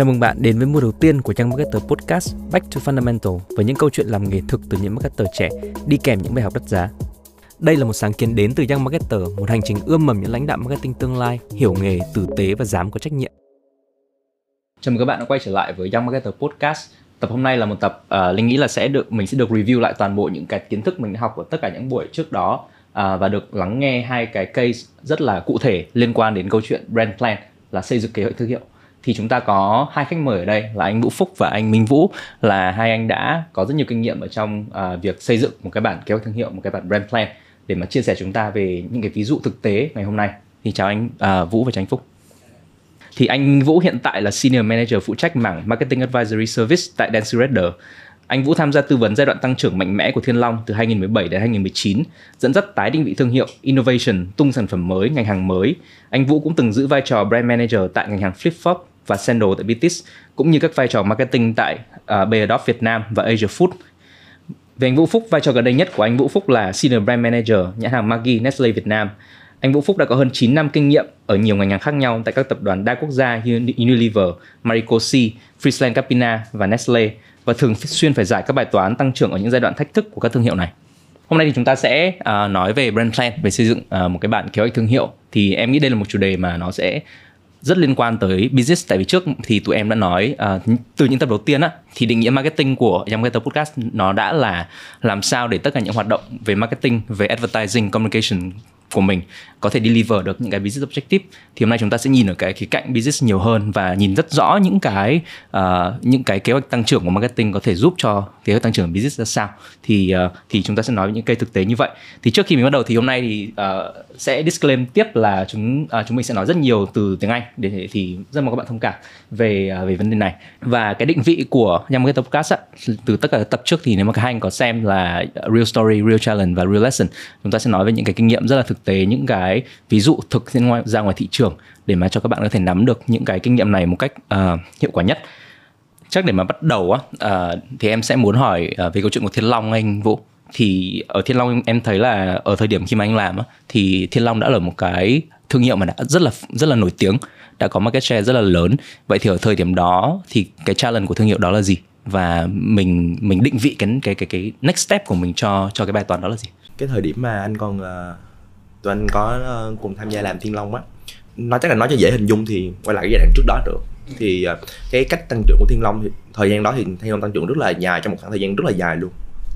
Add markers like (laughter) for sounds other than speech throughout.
Chào mừng bạn đến với mùa đầu tiên của trang Marketer Podcast Back to Fundamental với những câu chuyện làm nghề thực từ những marketer trẻ đi kèm những bài học đắt giá. Đây là một sáng kiến đến từ Young Marketer, một hành trình ươm mầm những lãnh đạo marketing tương lai, hiểu nghề, tử tế và dám có trách nhiệm. Chào mừng các bạn đã quay trở lại với Young Marketer Podcast. Tập hôm nay là một tập uh, Linh nghĩ là sẽ được mình sẽ được review lại toàn bộ những cái kiến thức mình đã học ở tất cả những buổi trước đó uh, và được lắng nghe hai cái case rất là cụ thể liên quan đến câu chuyện brand plan là xây dựng kế hoạch thương hiệu thì chúng ta có hai khách mời ở đây là anh Vũ Phúc và anh Minh Vũ là hai anh đã có rất nhiều kinh nghiệm ở trong uh, việc xây dựng một cái bản kế hoạch thương hiệu, một cái bản brand plan để mà chia sẻ chúng ta về những cái ví dụ thực tế ngày hôm nay. Thì chào anh uh, Vũ và chào anh Phúc. Thì anh Vũ hiện tại là Senior Manager phụ trách mảng Marketing Advisory Service tại Dancy Redder. Anh Vũ tham gia tư vấn giai đoạn tăng trưởng mạnh mẽ của Thiên Long từ 2017 đến 2019, dẫn dắt tái định vị thương hiệu, innovation, tung sản phẩm mới, ngành hàng mới. Anh Vũ cũng từng giữ vai trò brand manager tại ngành hàng flip flop và Sandal tại Bitis cũng như các vai trò marketing tại à, uh, Beardorf Việt Nam và Asia Food. Về anh Vũ Phúc, vai trò gần đây nhất của anh Vũ Phúc là Senior Brand Manager nhãn hàng Maggi Nestle Việt Nam. Anh Vũ Phúc đã có hơn 9 năm kinh nghiệm ở nhiều ngành hàng khác nhau tại các tập đoàn đa quốc gia như Unilever, Maricosi, Friesland Capina và Nestle và thường xuyên phải giải các bài toán tăng trưởng ở những giai đoạn thách thức của các thương hiệu này. Hôm nay thì chúng ta sẽ uh, nói về brand plan, về xây dựng uh, một cái bản kế hoạch thương hiệu. Thì em nghĩ đây là một chủ đề mà nó sẽ rất liên quan tới business. Tại vì trước thì tụi em đã nói uh, từ những tập đầu tiên á thì định nghĩa marketing của Young Marketer Podcast nó đã là làm sao để tất cả những hoạt động về marketing, về advertising, communication của mình có thể deliver được những cái business objective thì hôm nay chúng ta sẽ nhìn ở cái khía cạnh business nhiều hơn và nhìn rất rõ những cái uh, những cái kế hoạch tăng trưởng của marketing có thể giúp cho kế hoạch tăng trưởng business ra sao. Thì uh, thì chúng ta sẽ nói những cái thực tế như vậy. Thì trước khi mình bắt đầu thì hôm nay thì uh, sẽ disclaim tiếp là chúng uh, chúng mình sẽ nói rất nhiều từ tiếng Anh để thì rất mong các bạn thông cảm về uh, về vấn đề này. Và cái định vị của Young Marketer Podcast á, từ tất cả tập trước thì nếu mà các anh có xem là real story, real challenge và real lesson chúng ta sẽ nói về những cái kinh nghiệm rất là thực thực tế những cái ví dụ thực ra ngoài, ra ngoài thị trường để mà cho các bạn có thể nắm được những cái kinh nghiệm này một cách uh, hiệu quả nhất. Chắc để mà bắt đầu á uh, thì em sẽ muốn hỏi uh, về câu chuyện của Thiên Long anh Vũ. Thì ở Thiên Long em thấy là ở thời điểm khi mà anh làm á thì Thiên Long đã là một cái thương hiệu mà đã rất là rất là nổi tiếng đã có market share rất là lớn. Vậy thì ở thời điểm đó thì cái challenge của thương hiệu đó là gì? Và mình mình định vị cái cái cái cái next step của mình cho cho cái bài toán đó là gì? Cái thời điểm mà anh còn uh, tụi anh có uh, cùng tham gia làm thiên long á. Nói chắc là nói cho dễ hình dung thì quay lại cái giai đoạn trước đó được. Thì uh, cái cách tăng trưởng của thiên long thì thời gian đó thì thiên long tăng trưởng rất là dài trong một khoảng thời gian rất là dài luôn.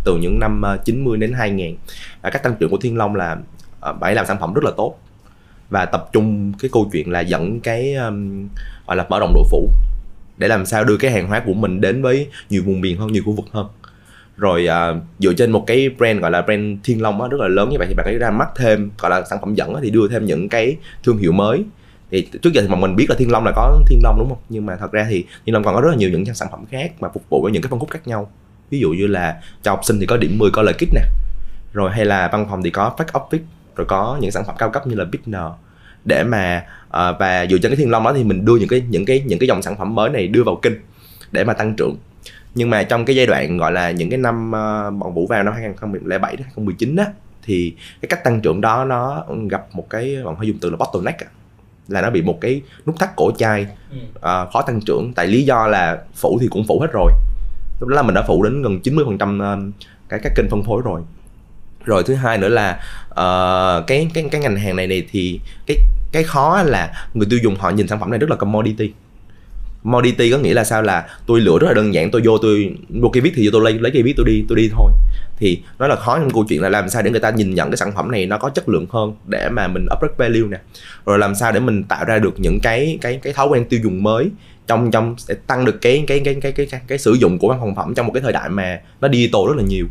Từ những năm uh, 90 đến 2000 và cách tăng trưởng của thiên long là bạn làm sản phẩm rất là tốt. Và tập trung cái câu chuyện là dẫn cái um, gọi là mở rộng độ phủ để làm sao đưa cái hàng hóa của mình đến với nhiều vùng miền hơn nhiều khu vực hơn rồi uh, dựa trên một cái brand gọi là brand thiên long á, rất là lớn như vậy thì bạn ấy ra mắt thêm gọi là sản phẩm dẫn á, thì đưa thêm những cái thương hiệu mới. Thì trước giờ thì mà mình biết là thiên long là có thiên long đúng không? Nhưng mà thật ra thì thiên long còn có rất là nhiều những sản phẩm khác mà phục vụ với những cái phân khúc khác nhau. Ví dụ như là cho học sinh thì có điểm 10 có lợi kích nè. Rồi hay là văn phòng thì có fact office rồi có những sản phẩm cao cấp như là Bitner để mà uh, và dựa trên cái thiên long đó thì mình đưa những cái những cái những cái dòng sản phẩm mới này đưa vào kinh để mà tăng trưởng nhưng mà trong cái giai đoạn gọi là những cái năm uh, bọn Vũ vào năm 2007 2019 á thì cái cách tăng trưởng đó nó gặp một cái bọn hay dùng từ là bottleneck à. là nó bị một cái nút thắt cổ chai uh, khó tăng trưởng. Tại lý do là phủ thì cũng phủ hết rồi. Lúc đó là mình đã phủ đến gần 90 phần trăm ờ, cái các kênh phân phối rồi. Rồi thứ hai nữa là uh, cái cái cái ngành hàng này này thì cái cái khó là người tiêu dùng họ nhìn sản phẩm này rất là commodity commodity có nghĩa là sao? Là tôi lựa rất là đơn giản tôi vô tôi mua cây viết thì tôi lấy lấy cây viết tôi đi tôi đi thôi. Thì nó là khó trong câu chuyện là làm sao để người ta nhìn nhận cái sản phẩm này nó có chất lượng hơn để mà mình upgrade value nè. Rồi làm sao để mình tạo ra được những cái cái cái thói quen tiêu dùng mới trong trong để tăng được cái cái cái cái cái cái, cái sử dụng của văn phòng phẩm trong một cái thời đại mà nó digital rất là nhiều.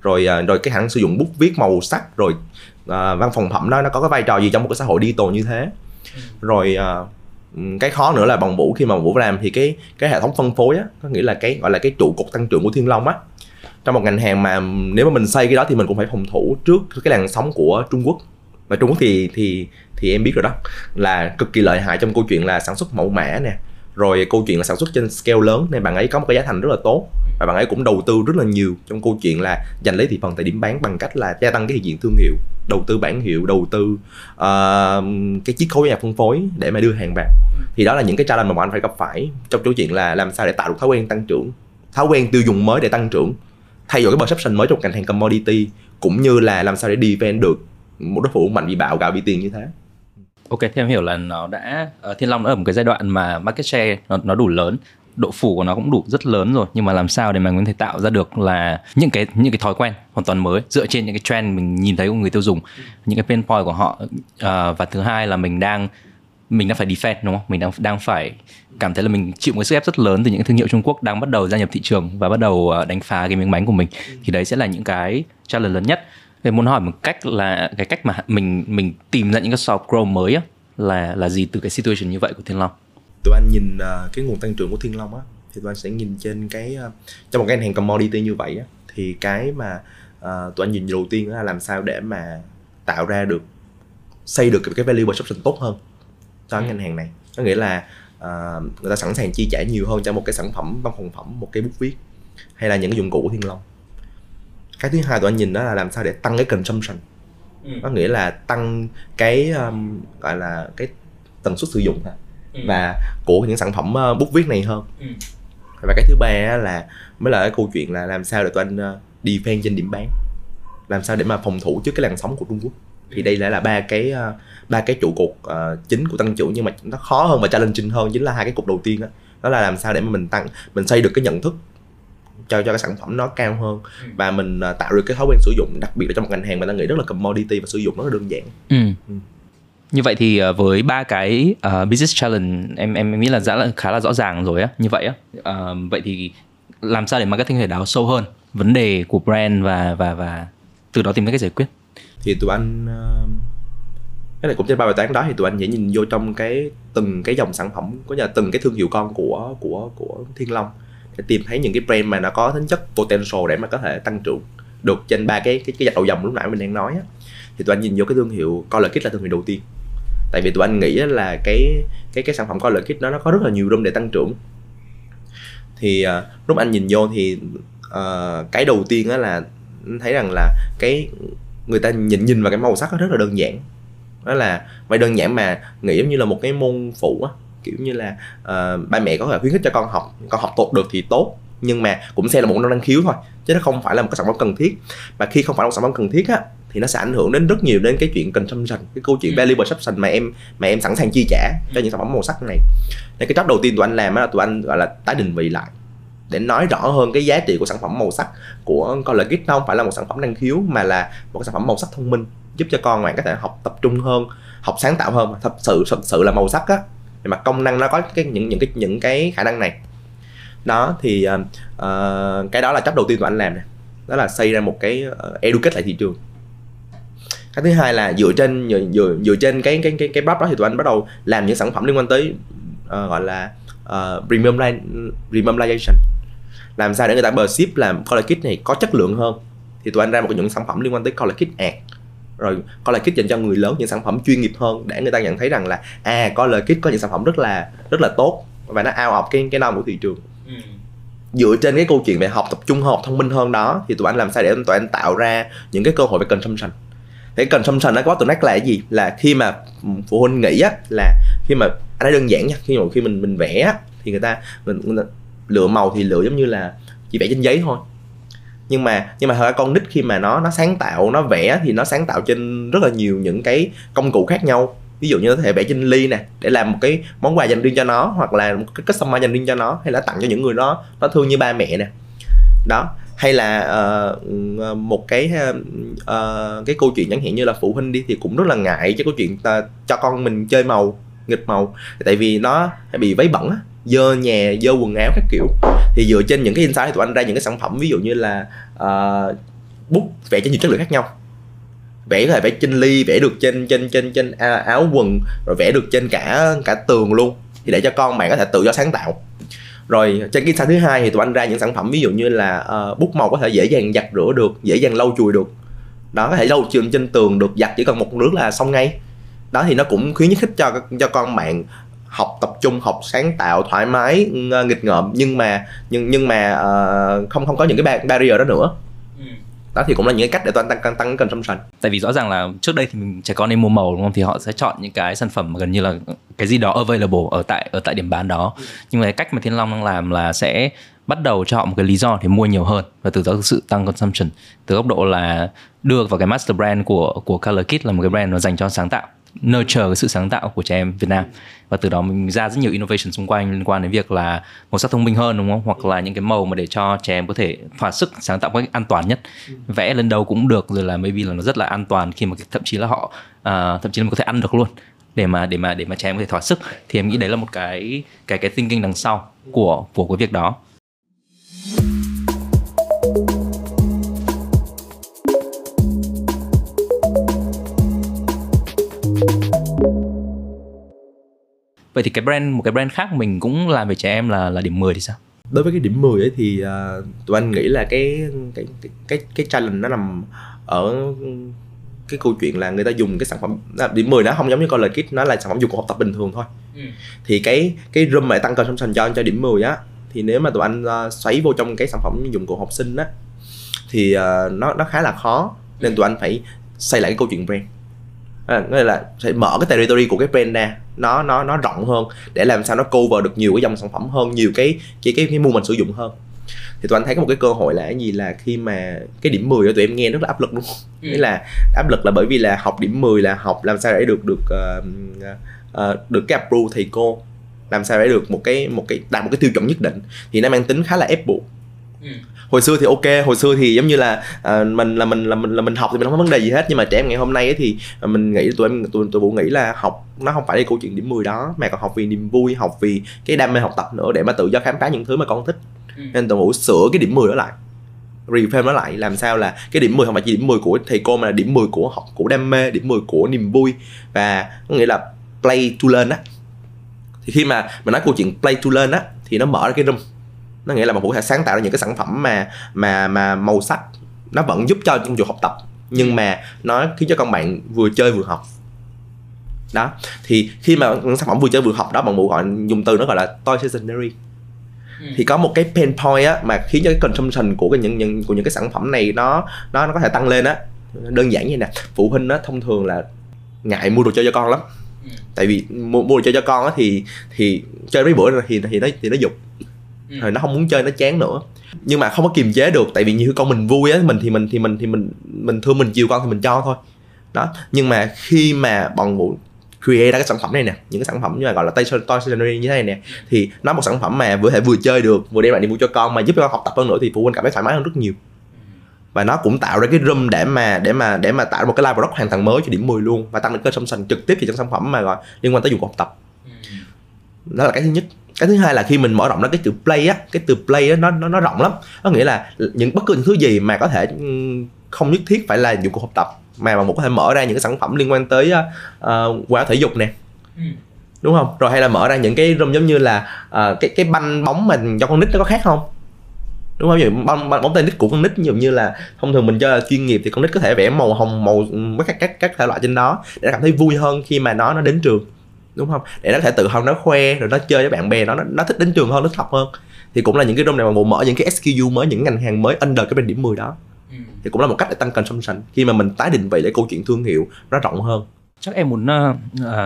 Rồi à, rồi cái khả năng sử dụng bút viết màu sắc rồi uh, văn phòng phẩm đó nó có cái vai trò gì trong một cái xã hội digital như thế. Ừ. rồi uh, cái khó nữa là bằng vũ, khi mà vũ làm thì cái cái hệ thống phân phối á, có nghĩa là cái, gọi là cái trụ cột tăng trưởng của thiên long á. Trong một ngành hàng mà nếu mà mình xây cái đó thì mình cũng phải phòng thủ trước cái làn sóng của trung quốc. Và trung quốc thì thì thì em biết rồi đó, là cực kỳ lợi hại trong câu chuyện là sản xuất mẫu mã nè, rồi câu chuyện là sản xuất trên scale lớn, nên bạn ấy có một cái giá thành rất là tốt và bạn ấy cũng đầu tư rất là nhiều trong câu chuyện là giành lấy thị phần tại điểm bán bằng cách là gia tăng cái hiện diện thương hiệu đầu tư bản hiệu đầu tư uh, cái chiết khấu nhà phân phối để mà đưa hàng vào. Thì đó là những cái challenge mà bọn anh phải gặp phải trong câu chuyện là làm sao để tạo được thói quen tăng trưởng thói quen tiêu dùng mới để tăng trưởng thay đổi cái perception mới trong ngành hàng commodity cũng như là làm sao để defend được một đối thủ mạnh bị bạo gạo bị tiền như thế. Ok, theo em hiểu là nó đã uh, Thiên Long nó ở một cái giai đoạn mà market share nó, nó đủ lớn độ phủ của nó cũng đủ rất lớn rồi. Nhưng mà làm sao để mà mình có thể tạo ra được là những cái những cái thói quen hoàn toàn mới dựa trên những cái trend mình nhìn thấy của người tiêu dùng những cái pain point của họ. À, và thứ hai là mình đang mình đang phải defend đúng không? Mình đang đang phải cảm thấy là mình chịu một cái sức ép rất lớn từ những thương hiệu Trung Quốc đang bắt đầu gia nhập thị trường và bắt đầu à, đánh phá cái miếng bánh của mình. Thì đấy sẽ là những cái challenge lớn nhất. Thì muốn hỏi một cách là cái cách mà mình mình tìm ra những cái soft grow mới á, là là gì từ cái situation như vậy của Thiên Long? Tụi anh nhìn uh, cái nguồn tăng trưởng của Thiên Long á thì tụi anh sẽ nhìn trên cái uh, trong một cái hàng commodity như vậy á thì cái mà uh, tụi anh nhìn đầu tiên là làm sao để mà tạo ra được xây được cái value perception tốt hơn cho ừ. ngành hàng này có nghĩa là uh, người ta sẵn sàng chi trả nhiều hơn cho một cái sản phẩm văn phòng phẩm một cái bút viết hay là những cái dụng cụ của Thiên Long cái thứ hai tụi anh nhìn đó là làm sao để tăng cái consumption ừ. có nghĩa là tăng cái um, gọi là cái tần suất sử dụng ha ừ. và của những sản phẩm uh, bút viết này hơn ừ. và cái thứ ba là mới là cái câu chuyện là làm sao để tụi anh uh, defend trên điểm bán làm sao để mà phòng thủ trước cái làn sóng của Trung Quốc thì đây lại là ba cái uh, ba cái trụ cột uh, chính của tăng trưởng nhưng mà nó khó hơn và challenging hơn chính là hai cái cục đầu tiên đó đó là làm sao để mà mình tăng mình xây được cái nhận thức cho cho cái sản phẩm nó cao hơn ừ. và mình uh, tạo được cái thói quen sử dụng đặc biệt là trong một ngành hàng mà ta nghĩ rất là commodity và sử dụng rất là đơn giản ừ. Ừ như vậy thì ờ, với ba cái uh, business challenge em em nghĩ là đã là khá là rõ ràng rồi á như vậy á uh, vậy thì làm sao để marketing thể đào sâu hơn vấn đề của brand và và và từ đó tìm ra cách giải quyết? Thì tụi anh uh, cái này cũng trên ba bài toán đó thì tụi anh dễ nhìn vô trong cái từng cái dòng sản phẩm của nhà từng cái thương hiệu con của của của Thiên Long để tìm thấy những cái brand mà nó có tính chất potential để mà có thể tăng trưởng được trên ba cái cái cái đầu dòng lúc nãy mình đang nói á thì tụi anh nhìn vô cái thương hiệu Color Kit là thương hiệu đầu tiên. Tại vì tụi anh nghĩ là cái cái cái sản phẩm Color Kit đó nó có rất là nhiều room để tăng trưởng. Thì uh, lúc anh nhìn vô thì uh, cái đầu tiên á là thấy rằng là cái người ta nhìn nhìn vào cái màu sắc nó rất là đơn giản. Đó là vậy đơn giản mà nghĩ giống như là một cái môn phụ á. Kiểu như là uh, ba mẹ có thể khuyến khích cho con học con học tốt được thì tốt nhưng mà cũng xem là một năng khiếu thôi chứ nó không phải là một cái sản phẩm cần thiết. Mà khi không phải là một sản phẩm cần thiết á thì nó sẽ ảnh hưởng đến rất nhiều đến cái chuyện consumption cái câu chuyện ừ. value perception mà em mà em sẵn sàng chi trả cho những sản phẩm màu sắc này. Nên cái job đầu tiên tụi anh làm là tụi anh gọi là tái định vị lại để nói rõ hơn cái giá trị của sản phẩm màu sắc của con lợi kit không phải là một sản phẩm năng khiếu mà là một sản phẩm màu sắc thông minh giúp cho con bạn có thể học tập trung hơn học sáng tạo hơn. Thật sự thật sự là màu sắc á mà công năng nó có cái những những cái những cái khả năng này. Đó thì uh, cái đó là chấp đầu tiên tụi anh làm này đó là xây ra một cái uh, educate lại thị trường cái thứ hai là dựa trên dựa, dựa, trên cái cái cái cái bắp đó thì tụi anh bắt đầu làm những sản phẩm liên quan tới uh, gọi là uh, premium premiumization làm sao để người ta bờ ship làm color kit này có chất lượng hơn. Thì tụi anh ra một những sản phẩm liên quan tới color kit ad rồi color kit dành cho người lớn những sản phẩm chuyên nghiệp hơn để người ta nhận thấy rằng là à color kit có những sản phẩm rất là rất là tốt và nó out of cái cái norm của thị trường. Ừ. dựa trên cái câu chuyện về học tập trung học thông minh hơn đó thì tụi anh làm sao để tụi anh tạo ra những cái cơ hội về consumption cái consumption nó có tụi nát là cái gì? Là khi mà phụ huynh nghĩ á là khi mà à, anh ấy đơn giản nha khi mà khi mình mình vẽ á, thì người ta mình, mình lựa màu thì lựa giống như là chỉ vẽ trên giấy thôi. Nhưng mà nhưng mà con nít khi mà nó nó sáng tạo nó vẽ thì nó sáng tạo trên rất là nhiều những cái công cụ khác nhau. Ví dụ như có thể vẽ trên ly nè để làm một cái món quà dành riêng cho nó hoặc là một cái customer dành riêng cho nó hay là tặng cho những người đó nó thương như ba mẹ nè. Đó hay là uh, một cái uh, cái câu chuyện chẳng hạn như là phụ huynh đi thì cũng rất là ngại cho câu chuyện ta, cho con mình chơi màu nghịch màu. Tại vì nó bị váy bẩn á dơ nhà dơ quần áo các kiểu. Thì dựa trên những cái insight thì tụi anh ra những cái sản phẩm ví dụ như là uh, bút vẽ cho nhiều chất lượng khác nhau. Vẽ có thể vẽ trên ly vẽ được trên trên trên trên áo quần rồi vẽ được trên cả cả tường luôn. Thì để cho con bạn có thể tự do sáng tạo rồi trên cái insight thứ hai thì tụi anh ra những sản phẩm ví dụ như là uh, bút màu có thể dễ dàng giặt rửa được dễ dàng lau chùi được. Đó có thể lau chùi trên tường được giặt chỉ cần một nước là xong ngay. Đó thì nó cũng khuyến khích cho cho con bạn học tập trung học sáng tạo thoải mái nghịch ngợm. Nhưng mà nhưng nhưng mà uh, không không có những cái barrier đó nữa đó thì cũng là những cái cách để toàn tăng tăng tăng cần consumption. Tại vì rõ ràng là trước đây thì mình trẻ con đi mua màu, đúng không? Thì họ sẽ chọn những cái sản phẩm mà gần như là cái gì đó available ở tại ở tại điểm bán đó. Ừ. nhưng mà cái cách mà thiên long đang làm là sẽ bắt đầu cho họ một cái lý do để mua nhiều hơn và từ đó sự tăng consumption. Từ góc độ là đưa vào cái master brand của của Color Kit là một cái brand nó dành cho sáng tạo, nurture cái sự sáng tạo của trẻ em Việt Nam và từ đó mình ra rất nhiều innovation xung quanh liên quan đến việc là màu sắc thông minh hơn đúng không? Hoặc là những cái màu mà để cho trẻ em có thể thỏa sức sáng tạo cách an toàn nhất. Vẽ lên đâu cũng được rồi là maybe là nó rất là an toàn khi mà thậm chí là họ uh, thậm chí là mình có thể ăn được luôn. Để mà để mà để mà trẻ em có thể thỏa sức. Thì em nghĩ đấy là một cái cái cái thinking đằng sau của của cái việc đó Vậy thì cái brand một cái brand khác mình cũng làm về trẻ em là là điểm 10 thì sao? Đối với cái điểm 10 ấy thì uh, tụi anh nghĩ là cái cái cái cái, cái challenge nó nằm ở cái câu chuyện là người ta dùng cái sản phẩm à, điểm 10 nó không giống như con lời kit nó là sản phẩm dụng cụ học tập bình thường thôi ừ. thì cái cái room mà tăng consumption cho cho điểm 10 á thì nếu mà tụi anh uh, xoáy vô trong cái sản phẩm dụng cụ học sinh á thì uh, nó nó khá là khó nên tụi anh phải xây lại cái câu chuyện brand à, nghĩa là sẽ mở cái territory của cái brand ra. Nó nó nó rộng hơn để làm sao nó cover được nhiều cái dòng sản phẩm hơn nhiều cái cái cái, cái mua mình sử dụng hơn. Thì tụi anh thấy có một cái cơ hội là cái gì? Là khi mà cái điểm 10 của tụi em nghe rất là áp lực không? Ừ. Nghĩa là áp lực là bởi vì là học điểm 10 là học làm sao để được được uh, uh, được cái approve thầy cô làm sao để được một cái một cái đạt một cái tiêu chuẩn nhất định. Thì nó mang tính khá là ép buộc. Ừ hồi xưa thì ok hồi xưa thì giống như là uh, mình là mình là mình là mình học thì mình không có vấn đề gì hết. Nhưng mà trẻ em ngày hôm nay ấy thì mình nghĩ tụi em tụi tụi vũ nghĩ là học nó không phải là câu chuyện điểm 10 đó. Mà còn học vì niềm vui học vì cái đam mê học tập nữa để mà tự do khám phá những thứ mà con thích. Ừ. nên tụi vũ sửa cái điểm 10 đó lại reframe nó lại làm sao là cái điểm 10 không phải chỉ điểm 10 của thầy cô mà là điểm 10 của học của đam mê điểm 10 của niềm vui. Và có nghĩa là play to learn á. Thì khi mà mình nói câu chuyện play to learn á thì nó mở ra cái room nó nghĩa là bạn cũng thể sáng tạo ra những cái sản phẩm mà mà mà màu sắc nó vẫn giúp cho công việc học tập nhưng mà nó khiến cho con bạn vừa chơi vừa học. Đó thì khi mà sản phẩm vừa chơi vừa học đó bạn bộ gọi dùng từ nó gọi là toy stationery. Ừ. thì có một cái pain point á mà khiến cho cái consumption của cái những, những của những cái sản phẩm này nó nó nó có thể tăng lên á. Đơn giản như nè phụ huynh á thông thường là ngại mua đồ chơi cho con lắm. Ừ. tại vì mua, mua đồ chơi cho con á thì thì chơi mấy bữa thì thì nó thì nó dục ừ. rồi nó không muốn chơi nó chán nữa. Nhưng mà không có kiềm chế được tại vì như con mình vui á mình thì mình thì mình thì mình mình thương mình chiều con thì mình cho thôi. Đó nhưng mà khi mà bọn vụ create ra cái sản phẩm này nè những cái sản phẩm như là gọi là toy stationery như thế này nè thì nó một sản phẩm mà vừa thể vừa chơi được vừa đem lại niềm vui cho con mà giúp cho con học tập hơn nữa thì phụ huynh cảm thấy thoải mái hơn rất nhiều. Và nó cũng tạo ra cái room để mà để mà để mà tạo ra một cái live product hoàn toàn mới cho điểm 10 luôn và tăng được cái consumption trực tiếp thì trong sản phẩm mà gọi liên quan tới dụng học tập. Đó là cái thứ nhất cái thứ hai là khi mình mở rộng ra cái từ play á cái từ play á nó nó nó rộng lắm. Có nghĩa là những bất cứ những thứ gì mà có thể không nhất thiết phải là dụng cụ học tập mà bạn một có thể mở ra những cái sản phẩm liên quan tới uh, qua thể dục nè. Ừ. đúng không? Rồi hay là mở ra những cái room giống như là uh, cái cái banh bóng mà cho con nít nó có khác không? Đúng không? Ví bóng, bóng tennis của con nít ví dụ như là thông thường mình chơi chuyên nghiệp thì con nít có thể vẽ màu hồng màu các các các thể loại trên đó để cảm thấy vui hơn khi mà nó nó đến trường đúng không? Để nó có thể tự học nó khoe rồi nó chơi với bạn bè nó nó thích đến trường hơn nó thích học hơn. Thì cũng là những cái room này mà bộ mở những cái SKU mới những ngành hàng mới under cái bên điểm 10 đó. Ừ. thì cũng là một cách để tăng consumption. Khi mà mình tái định vị lại câu chuyện thương hiệu nó rộng hơn. Chắc em muốn uh,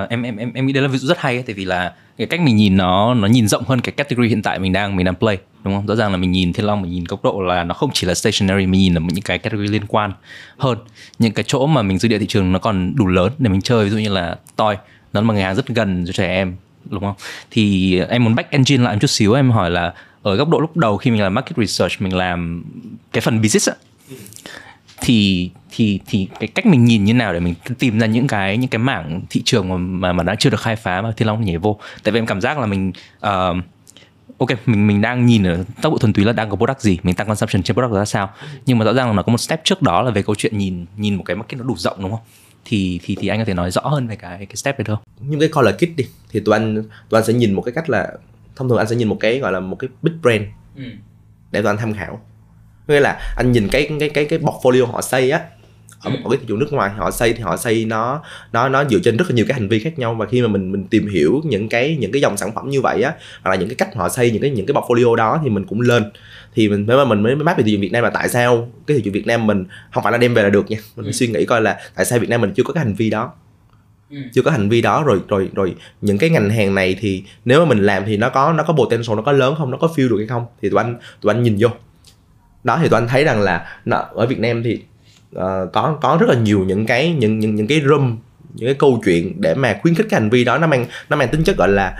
em em em em nghĩ đấy là ví dụ rất hay ấy, tại vì là cái cách mình nhìn nó nó nhìn rộng hơn cái category hiện tại mình đang mình đang play đúng không? Rõ ràng là mình nhìn thiên long mình nhìn góc độ là nó không chỉ là stationary mình nhìn là những cái category liên quan hơn. Những cái chỗ mà mình dư địa thị trường nó còn đủ lớn để mình chơi ví dụ như là toy nó là một ngành hàng rất gần cho trẻ em đúng không? Thì em muốn back engine lại một chút xíu em hỏi là ở góc độ lúc đầu khi mình làm market research mình làm cái phần business á thì thì thì cái cách mình nhìn như nào để mình tìm ra những cái những cái mảng thị trường mà mà, mà đã chưa được khai phá mà thiên long nhảy vô? Tại vì em cảm giác là mình uh, ok mình mình đang nhìn ở tốc độ thuần túy là đang có product gì mình tăng consumption trên product ra sao? Nhưng mà rõ ràng là nó có một step trước đó là về câu chuyện nhìn nhìn một cái market nó đủ rộng đúng không? Thì thì thì anh có thể nói rõ hơn về cái cái step này không? Nhưng cái color kit đi thì tụi anh tụi anh sẽ nhìn một cái cách là thông thường anh sẽ nhìn một cái gọi là một cái big brand ừ. để tụi anh tham khảo nghĩa là anh nhìn cái cái cái cái portfolio họ xây á ở một cái thị trường nước ngoài họ xây thì họ xây nó nó nó dựa trên rất là nhiều cái hành vi khác nhau và khi mà mình mình tìm hiểu những cái những cái dòng sản phẩm như vậy á hoặc là những cái cách họ xây những cái những cái portfolio đó thì mình cũng lên thì mình mới mình mới map về thị trường Việt Nam là tại sao cái thị trường Việt Nam mình không phải là đem về là được nha. Mình phải suy nghĩ coi là tại sao Việt Nam mình chưa có cái hành vi đó. Ừ. chưa có hành vi đó rồi rồi rồi những cái ngành hàng này thì nếu mà mình làm thì nó có nó có potential nó có lớn không nó có feel được hay không? Thì tụi anh tụi anh nhìn vô. Đó thì tụi anh thấy rằng là nó, ở Việt Nam thì ờ, có có rất là nhiều những cái những những những cái room những cái câu chuyện để mà khuyến khích cái hành vi đó. Nó mang nó mang tính chất gọi là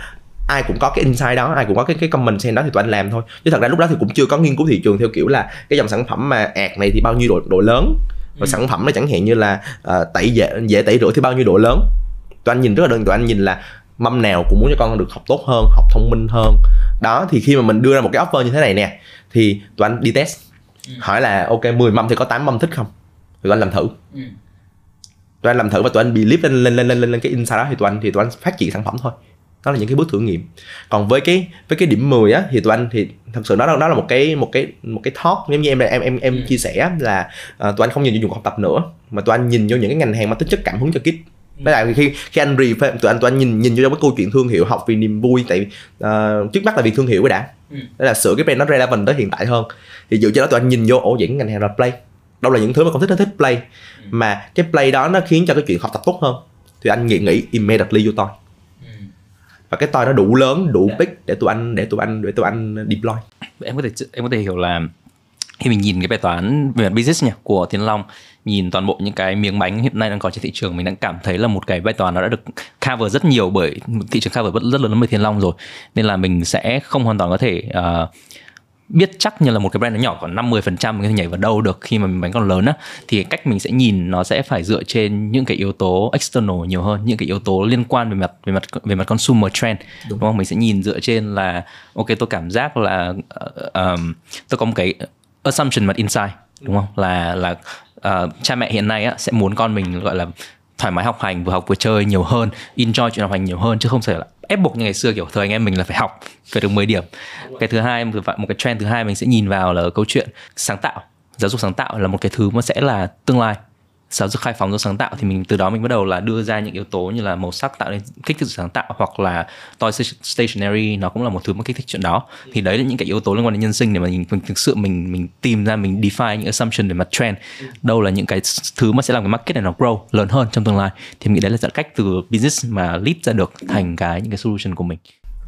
ai cũng có cái insight đó ai cũng có cái cái comment sen đó thì tụi anh làm thôi. Chứ thật ra lúc đó thì cũng chưa có nghiên cứu thị trường theo kiểu là cái dòng sản phẩm mà ạt này thì bao nhiêu độ độ lớn. Và Ừ. sản phẩm nó chẳng hạn như là ờ, tẩy dễ dễ tẩy rửa thì bao nhiêu độ lớn. Tụi anh nhìn rất là đơn tụi anh nhìn là mâm nào cũng muốn cho con được học tốt hơn học thông minh hơn. Đó thì khi mà mình đưa ra một cái offer như thế này nè thì tụi anh đi test. Ừ. hỏi là ok 10 mâm thì có 8 mâm thích không? Thì tụi anh làm thử. Ừ. tụi anh làm thử và tụi anh believe lên lên lên lên lên, lên cái insight đó thì tụi anh thì tụi anh phát triển sản phẩm thôi đó là những cái bước thử nghiệm. Còn với cái với cái điểm 10 á thì tụi anh thì thật sự nó nó là một cái một cái một cái talk giống như em em em em Ừ. chia sẻ là uh, tụi anh không nhìn vô dụng học tập nữa mà tụi anh nhìn vô những cái ngành hàng mà tính chất cảm hứng cho kids. Đấy là khi khi anh reframe tụi anh tụi anh nhìn nhìn vô trong cái câu chuyện thương hiệu học vì niềm vui tại ờ, trước mắt là vì thương hiệu cái đã. Ừ. đó là sửa cái brand nó relevant tới hiện tại hơn. Thì dựa trên đó tụi anh nhìn vô ổ dẫn ngành hàng là play. Đâu là những thứ mà con thích nó thích play. Mà cái play đó nó khiến cho cái chuyện học tập tốt hơn. Thì anh nghĩ nghĩ immediately vô toi. Ừ. và cái toi nó đủ lớn đủ Dạ. big để tụi anh để tụi anh để tụi anh deploy em có thể em có thể hiểu là khi mình nhìn cái bài toán về mặt business nhỉ của Tiến Long nhìn toàn bộ những cái miếng bánh hiện nay đang có trên thị trường mình đang cảm thấy là một cái bài toán nó đã được cover rất nhiều bởi thị trường cover rất rất lớn bởi Tiến Long rồi nên là mình sẽ không hoàn toàn có thể ờ, biết chắc như là một cái brand nó nhỏ còn 50 phần trăm mình có thể nhảy vào đâu được khi mà mình bánh còn lớn á thì cách mình sẽ nhìn nó sẽ phải dựa trên những cái yếu tố external nhiều hơn những cái yếu tố liên quan về mặt về mặt về mặt consumer trend đúng, không? Mình sẽ nhìn dựa trên là ok tôi cảm giác là uh, um, tôi có một cái assumption mặt insight đúng không? Là là uh, cha mẹ hiện nay á, sẽ muốn con mình gọi là thoải mái học hành vừa học vừa chơi nhiều hơn enjoy chuyện học hành nhiều hơn chứ không phải là ép buộc như ngày xưa, kiểu thời anh em mình là phải học, phải được 10 điểm. Cái thứ hai một cái trend thứ hai mình sẽ nhìn vào là câu chuyện sáng tạo, giáo dục sáng tạo là một cái thứ mà sẽ là tương lai giáo dục khai phóng do sáng tạo thì mình từ đó mình bắt đầu là đưa ra những yếu tố như là màu sắc tạo nên kích thích sự sáng tạo hoặc là toy stationery nó cũng là một thứ mà kích thích chuyện đó. Thì đấy là những cái yếu tố liên quan đến nhân sinh để mà mình, mình thực sự mình mình tìm ra mình define những assumption để mà trend. Đâu là những cái thứ mà sẽ làm cái market này nó grow lớn hơn trong tương lai. Thì mình nghĩ đấy là dẫn cách từ business mà lead ra được thành cái những cái solution của mình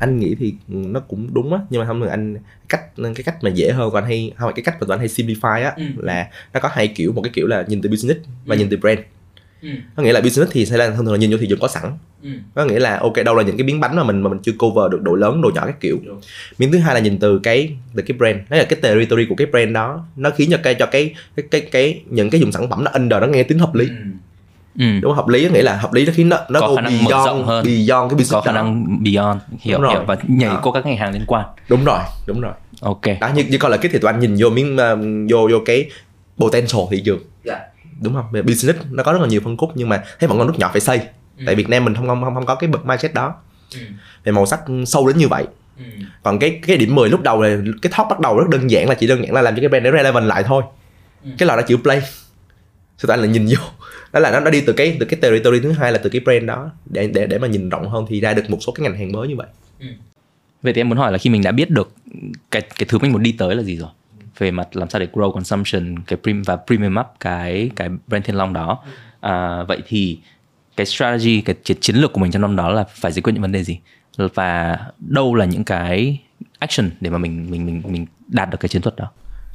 anh nghĩ thì nó cũng đúng á nhưng mà không được anh cách cái cách mà dễ hơn của anh hay không phải cái cách mà tụi anh hay simplify á Ừ. là nó có hai kiểu một cái kiểu là nhìn từ business và Ừ. nhìn từ brand Ừ. có nghĩa là business thì sẽ là thông thường là nhìn vô thị trường có sẵn Ừ. có nghĩa là ok đâu là những cái miếng bánh mà mình mà mình chưa cover được độ lớn độ nhỏ các kiểu Đúng. miếng thứ hai là nhìn từ cái từ cái brand đó là cái territory của cái brand đó nó khiến cho cái cho cái cái cái, cái những cái dùng sản phẩm nó under nó nghe tiếng hợp lý Ừ. ừ. đúng không? hợp lý nghĩa là hợp lý nó khiến nó nó Có go khả năng mở beyond- rộng hơn. beyond cái business có khả đó. năng beyond hiểu Đúng rồi. hiểu và nhảy Đó. qua các ngành hàng liên quan đúng rồi đúng rồi ok đó như, như coi là cái thì tụi anh nhìn vô miếng um, vô vô cái potential thị trường Dạ. đúng không Về business nó có rất là nhiều phân khúc nhưng mà thấy vẫn còn nước nhỏ phải xây Ừ. tại Việt Nam mình không không không, không có cái bậc mindset đó Ừ. về màu sắc sâu đến như vậy Ừ. còn cái cái điểm 10 lúc đầu là cái talk bắt đầu rất đơn giản là chỉ đơn giản là làm cho cái brand nó relevant lại thôi Ừ. cái là nó chữ play thì tụi anh là nhìn vô đó là nó nó đi từ cái từ cái territory thứ hai là từ cái brand đó. Để để để mà nhìn rộng hơn thì ra được một số cái ngành hàng mới như vậy. Vậy thì em muốn hỏi là khi mình đã biết được cái cái thứ mình muốn đi tới là gì rồi? Về mặt làm sao để grow consumption cái prim và premium up cái cái brand Thiên Long đó. À, vậy thì cái strategy cái chiến lược của mình trong năm đó là phải giải quyết những vấn đề gì? Và đâu là những cái action để mà mình mình mình mình đạt được cái chiến thuật đó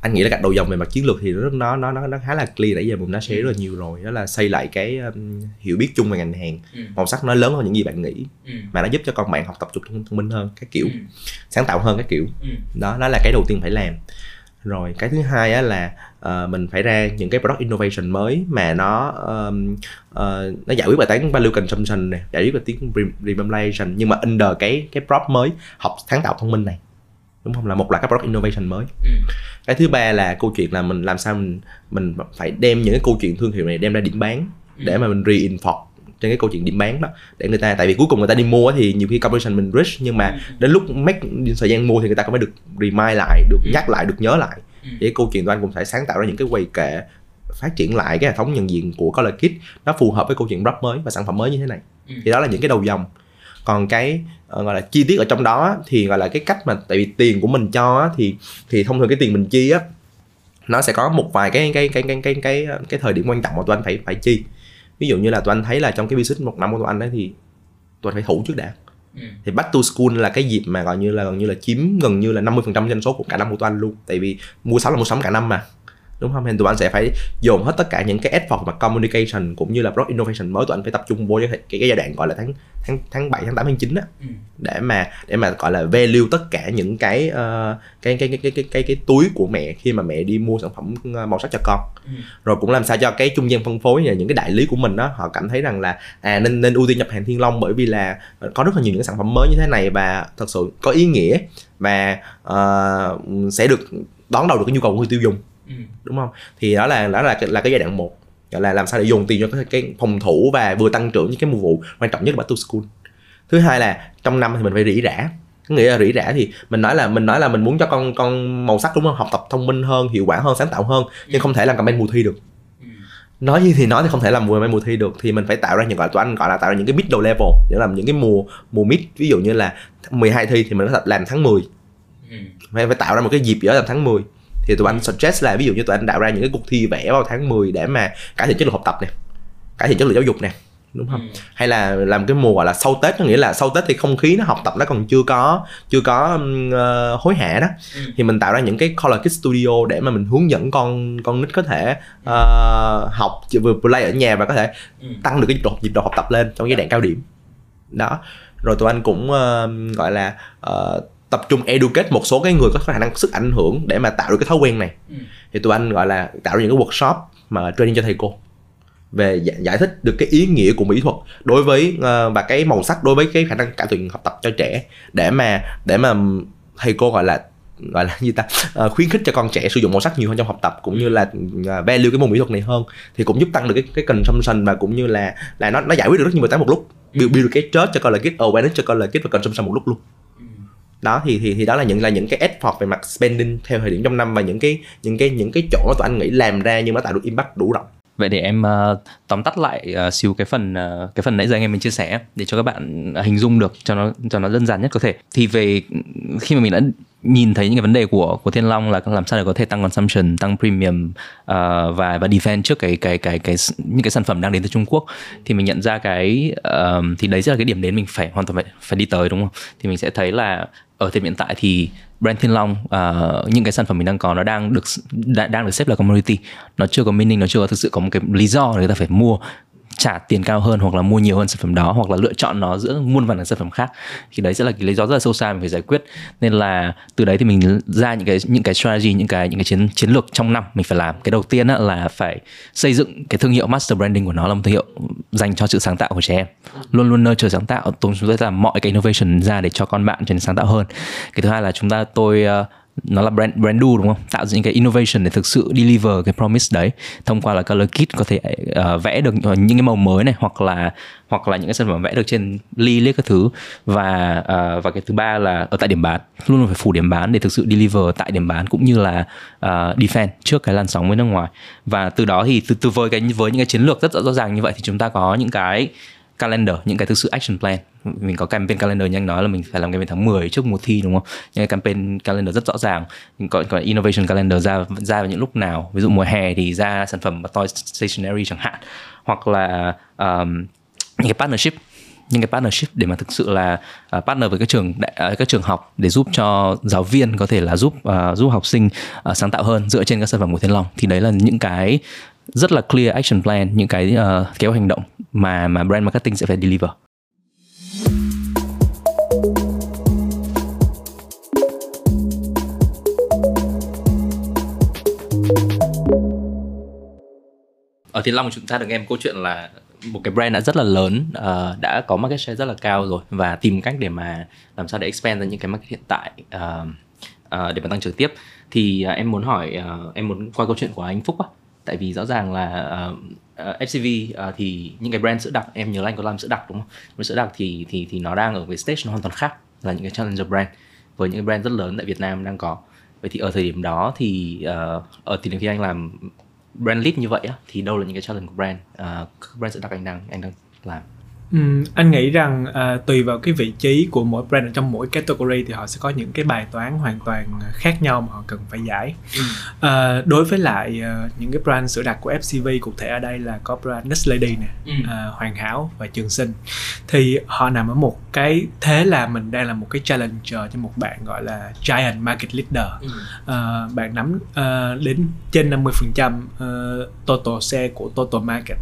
anh nghĩ là gạch đầu dòng về mặt chiến lược thì nó nó nó nó, khá là clear nãy giờ mình đã share rất là nhiều rồi đó là xây lại cái um, hiểu biết chung về ngành hàng Ừ. màu sắc nó lớn hơn những gì bạn nghĩ Ừ. mà nó giúp cho con bạn học tập thông thông minh hơn các kiểu Ừ. sáng tạo hơn các kiểu Ừ. đó đó là cái đầu tiên phải làm rồi cái thứ hai á là ờ, mình phải ra những cái product innovation mới mà nó um, ờ, nó giải quyết bài toán value consumption này giải quyết bài toán re- rememberation nhưng mà under cái cái prop mới học sáng tạo thông minh này đúng không là một loạt các product innovation mới Ừ. cái thứ ba là câu chuyện là mình làm sao mình mình phải đem những cái câu chuyện thương hiệu này đem ra điểm bán để mà mình reinforce trên cái câu chuyện điểm bán đó để người ta tại vì cuối cùng người ta đi mua thì nhiều khi conversion mình rich nhưng mà đến lúc make thời gian mua thì người ta cũng phải được remind lại được Ừ. nhắc lại được nhớ lại Ừ. thì cái câu chuyện của anh cũng phải sáng tạo ra những cái quầy kệ phát triển lại cái hệ thống nhận diện của Color Kit nó phù hợp với câu chuyện brand mới và sản phẩm mới như thế này Ừ. thì đó là những cái đầu dòng còn cái ờ, gọi là chi tiết ở trong đó thì gọi là cái cách mà tại vì tiền của mình cho á, thì thì thông thường cái tiền mình chi á nó sẽ có một vài cái cái cái cái cái cái cái thời điểm quan trọng mà tụi anh phải phải chi. Ví dụ như là tụi anh thấy là trong cái business một năm của tụi anh ấy thì tụi anh phải thủ trước đã. Ừ. thì back to school là cái dịp mà gọi như là gần như là chiếm gần như là 50% doanh số của cả năm của tụi anh luôn. Tại vì mua sắm là mua sắm cả năm mà đúng không nên tụi anh sẽ phải dồn hết tất cả những cái effort mà communication cũng như là product innovation mới tụi anh phải tập trung vô cái, cái, cái giai đoạn gọi là tháng tháng tháng 7 tháng 8 tháng 9 á Ừ. để mà để mà gọi là value tất cả những cái ờ, cái, cái, cái cái cái cái cái túi của mẹ khi mà mẹ đi mua sản phẩm ờ, màu sắc cho con Ừ. rồi cũng làm sao cho cái trung gian phân phối và những cái đại lý của mình đó họ cảm thấy rằng là à nên nên ưu tiên nhập hàng Thiên Long bởi vì là có rất là nhiều những cái sản phẩm mới như thế này và thật sự có ý nghĩa và ờ, sẽ được đón đầu được cái nhu cầu của người tiêu dùng Ừ. đúng không? Thì đó là đó là là cái giai đoạn một. Gọi là làm sao để dùng tiền cho cái, cái phòng thủ và vừa tăng trưởng những cái mùa vụ quan trọng nhất là to school. Thứ hai là trong năm thì mình phải rỉ rả. Có nghĩa là rỉ rả thì mình nói là mình nói là mình muốn cho con con màu sắc đúng không? Học tập thông minh hơn hiệu quả hơn sáng tạo hơn nhưng không thể làm campaign mùa thi được. Ừ. nói gì thì nói thì không thể làm mùa campaign mùa thi được. Thì mình phải tạo ra những gọi tụi anh gọi là tạo ra những cái middle level để làm những cái mùa mùa mid. Ví dụ như là 12 thi thì mình có thể làm tháng 10 Ừ. phải, phải tạo ra một cái dịp gì đó làm tháng 10 thì tụi anh suggest là ví dụ như tụi anh tạo ra những cái cuộc thi vẽ vào tháng 10 để mà cải thiện chất lượng học tập nè cải thiện chất lượng giáo dục nè đúng không Ừ. hay là làm cái mùa gọi là sau tết có nghĩa là sau tết thì không khí nó học tập nó còn chưa có chưa có ờ, hối hả đó Ừ. thì mình tạo ra những cái color kit studio để mà mình hướng dẫn con con nít có thể ờ, học vừa play ở nhà và có thể Ừ. tăng được cái nhịp độ nhịp độ học tập lên trong giai đoạn cao điểm đó rồi tụi anh cũng ờ, gọi là ờ, tập trung educate một số cái người có khả năng sức ảnh hưởng để mà tạo được cái thói quen này Ừ. thì tụi anh gọi là tạo ra những cái workshop mà training cho thầy cô về giải, thích được cái ý nghĩa của mỹ thuật đối với ờ, và cái màu sắc đối với cái khả năng cải thiện học tập cho trẻ để mà để mà thầy cô gọi là gọi là gì ta Ờ, khuyến khích cho con trẻ sử dụng màu sắc nhiều hơn trong học tập cũng như là uh, value cái môn mỹ thuật này hơn thì cũng giúp tăng được cái cái consumption và cũng như là là nó nó giải quyết được rất nhiều bài toán một lúc build, build được cái trust cho color kit awareness cho color kit và consumption một lúc luôn Ừ đó, thì thì thì đó là những là những cái effort về mặt spending theo thời điểm trong năm và những cái những cái những cái chỗ mà tụi anh nghĩ làm ra nhưng mà tạo được impact đủ rộng. Vậy để em uh, tóm tắt lại ờ, uh, xíu cái phần uh, cái phần nãy giờ anh em mình chia sẻ để cho các bạn hình dung được cho nó cho nó đơn giản nhất có thể. Thì về khi mà mình đã nhìn thấy những cái vấn đề của của Thiên Long là làm sao để có thể tăng consumption, tăng premium uh, và và defend trước cái cái cái cái cái những cái sản phẩm đang đến từ Trung Quốc thì mình nhận ra cái uh, thì đấy sẽ là cái điểm đến mình phải hoàn toàn phải phải đi tới đúng không? Thì mình sẽ thấy là ở thời hiện tại thì brand Thiên Long uh, những cái sản phẩm mình đang có nó đang được đã, đang được xếp là commodity. Nó chưa có meaning nó chưa có thực sự có một cái lý do để người ta phải mua trả tiền cao hơn hoặc là mua nhiều hơn sản phẩm đó hoặc là lựa chọn nó giữa muôn vàn sản phẩm khác thì đấy sẽ là cái lý do rất là sâu xa mình phải giải quyết. Nên là từ đấy thì mình ra những cái những cái strategy những cái những cái chiến chiến lược trong năm mình phải làm. Cái đầu tiên là phải xây dựng cái thương hiệu master branding của nó là một thương hiệu dành cho sự sáng tạo của trẻ em. Luôn luôn nurture sáng tạo. Chúng tôi làm mọi cái innovation ra để cho con bạn trở nên sáng tạo hơn. Cái thứ hai là chúng ta tôi uh, nó là brand brand do đúng không? Tạo ra những cái innovation để thực sự deliver cái promise đấy. Thông qua là color kit có thể uh, vẽ được những cái màu mới này hoặc là hoặc là những cái sản phẩm vẽ được trên ly liếc các thứ. Và uh, và cái thứ ba là ở tại điểm bán. Luôn luôn phải phủ điểm bán để thực sự deliver tại điểm bán cũng như là uh, defend trước cái làn sóng với nước ngoài. Và từ đó thì từ từ với cái với những cái chiến lược rất rõ ràng như vậy thì chúng ta có những cái calendar những cái thực sự action plan mình có campaign calendar như anh nói là mình phải làm campaign tháng 10 trước mùa thi đúng không? Những cái campaign calendar rất rõ ràng. Mình có, có innovation calendar ra ra vào những lúc nào. Ví dụ mùa hè thì ra sản phẩm toy stationery chẳng hạn. Hoặc là um, những cái partnership những cái partnership để mà thực sự là uh, partner với các trường đại, uh, các trường học để giúp cho giáo viên có thể là giúp uh, giúp học sinh uh, sáng tạo hơn dựa trên các sản phẩm của Thiên Long. Thì đấy là những cái rất là clear action plan những cái uh, kế hoạch hành động mà mà brand marketing sẽ phải deliver. Ờ, ở Thiên Long chúng ta được nghe một câu chuyện là một cái brand đã rất là lớn uh, đã có market share rất là cao rồi và tìm cách để mà làm sao để expand ra những cái market hiện tại uh, uh, để mà tăng trưởng tiếp. Thì uh, em muốn hỏi uh, em muốn qua câu chuyện của anh Phúc á. Tại vì rõ ràng là uh, uh, FCV uh, thì những cái brand sữa đặc em nhớ là anh có làm sữa đặc đúng không? Với sữa đặc thì thì thì nó đang ở cái stage nó hoàn toàn khác là những cái challenger brand với những cái brand rất lớn tại Việt Nam đang có. Vậy thì ở thời điểm đó thì uh, ở thời điểm khi anh làm brand lead như vậy á thì đâu là những cái challenge của brand uh, brand sữa đặc anh đang anh đang làm Um, anh nghĩ rằng uh, tùy vào cái vị trí của mỗi brand ở trong mỗi category thì họ sẽ có những cái bài toán hoàn toàn khác nhau mà họ cần phải giải. Ừ. Uh, đối với lại uh, những cái brand sữa đặc của FCV cụ thể ở đây là có brand Next Lady nè, ừ. uh, Hoàn Hảo và Trường Sinh. Thì họ nằm ở một cái thế là mình đang là một cái challenger cho một bạn gọi là giant market leader. Ừ. Uh, bạn nắm uh, đến trên 50% uh, total share của total market.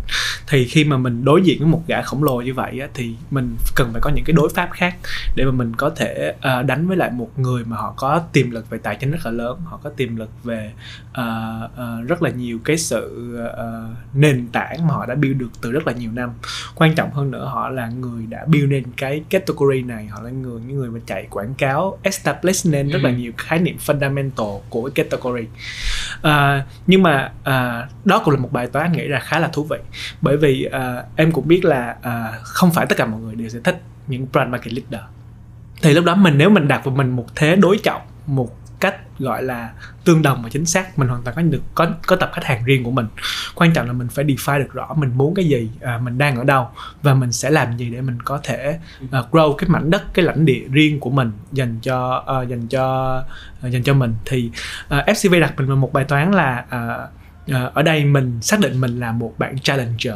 Thì khi mà mình đối diện với một gã khổng lồ như vậy á, thì mình cần phải có những cái đối pháp khác để mà mình có thể uh, đánh với lại một người mà họ có tiềm lực về tài chính rất là lớn họ có tiềm lực về uh, uh, rất là nhiều cái sự uh, nền tảng mà họ đã build được từ rất là nhiều năm quan trọng hơn nữa họ là người đã build nên cái category này họ là người những người mà chạy quảng cáo establish nên rất là ừ. nhiều khái niệm fundamental của cái category. Uh, nhưng mà uh, đó cũng là một bài toán nghĩ là khá là thú vị. Bởi vì uh, em cũng biết là uh, không phải tất cả mọi người đều sẽ thích những brand market leader. Thì lúc đó mình nếu mình đặt vào mình một thế đối trọng một cách gọi là tương đồng và chính xác mình hoàn toàn có được có có tập khách hàng riêng của mình. Quan trọng là mình phải define được rõ mình muốn cái gì à, mình đang ở đâu và mình sẽ làm gì để mình có thể uh, grow cái mảnh đất cái lãnh địa riêng của mình dành cho uh, dành cho uh, dành cho mình. Thì ờ, uh, FCV đặt mình vào một bài toán là uh, uh, ở đây mình xác định mình là một bạn challenger.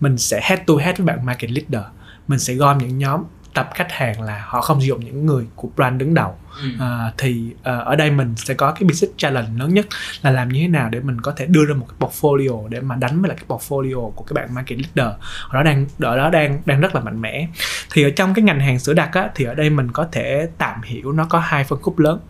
Mình sẽ head to head với bạn market leader. Mình sẽ gom những nhóm tập khách hàng là họ không sử dụng những người của brand đứng đầu. Ừ. à, thì à, ở đây mình sẽ có cái business challenge lớn nhất là làm như thế nào để mình có thể đưa ra một cái portfolio để mà đánh với lại cái portfolio của các bạn market leader. Đó đang ở đó đang đang rất là mạnh mẽ. Thì ở trong cái ngành hàng sữa đặc á, thì ở đây mình có thể tạm hiểu nó có hai phân khúc lớn.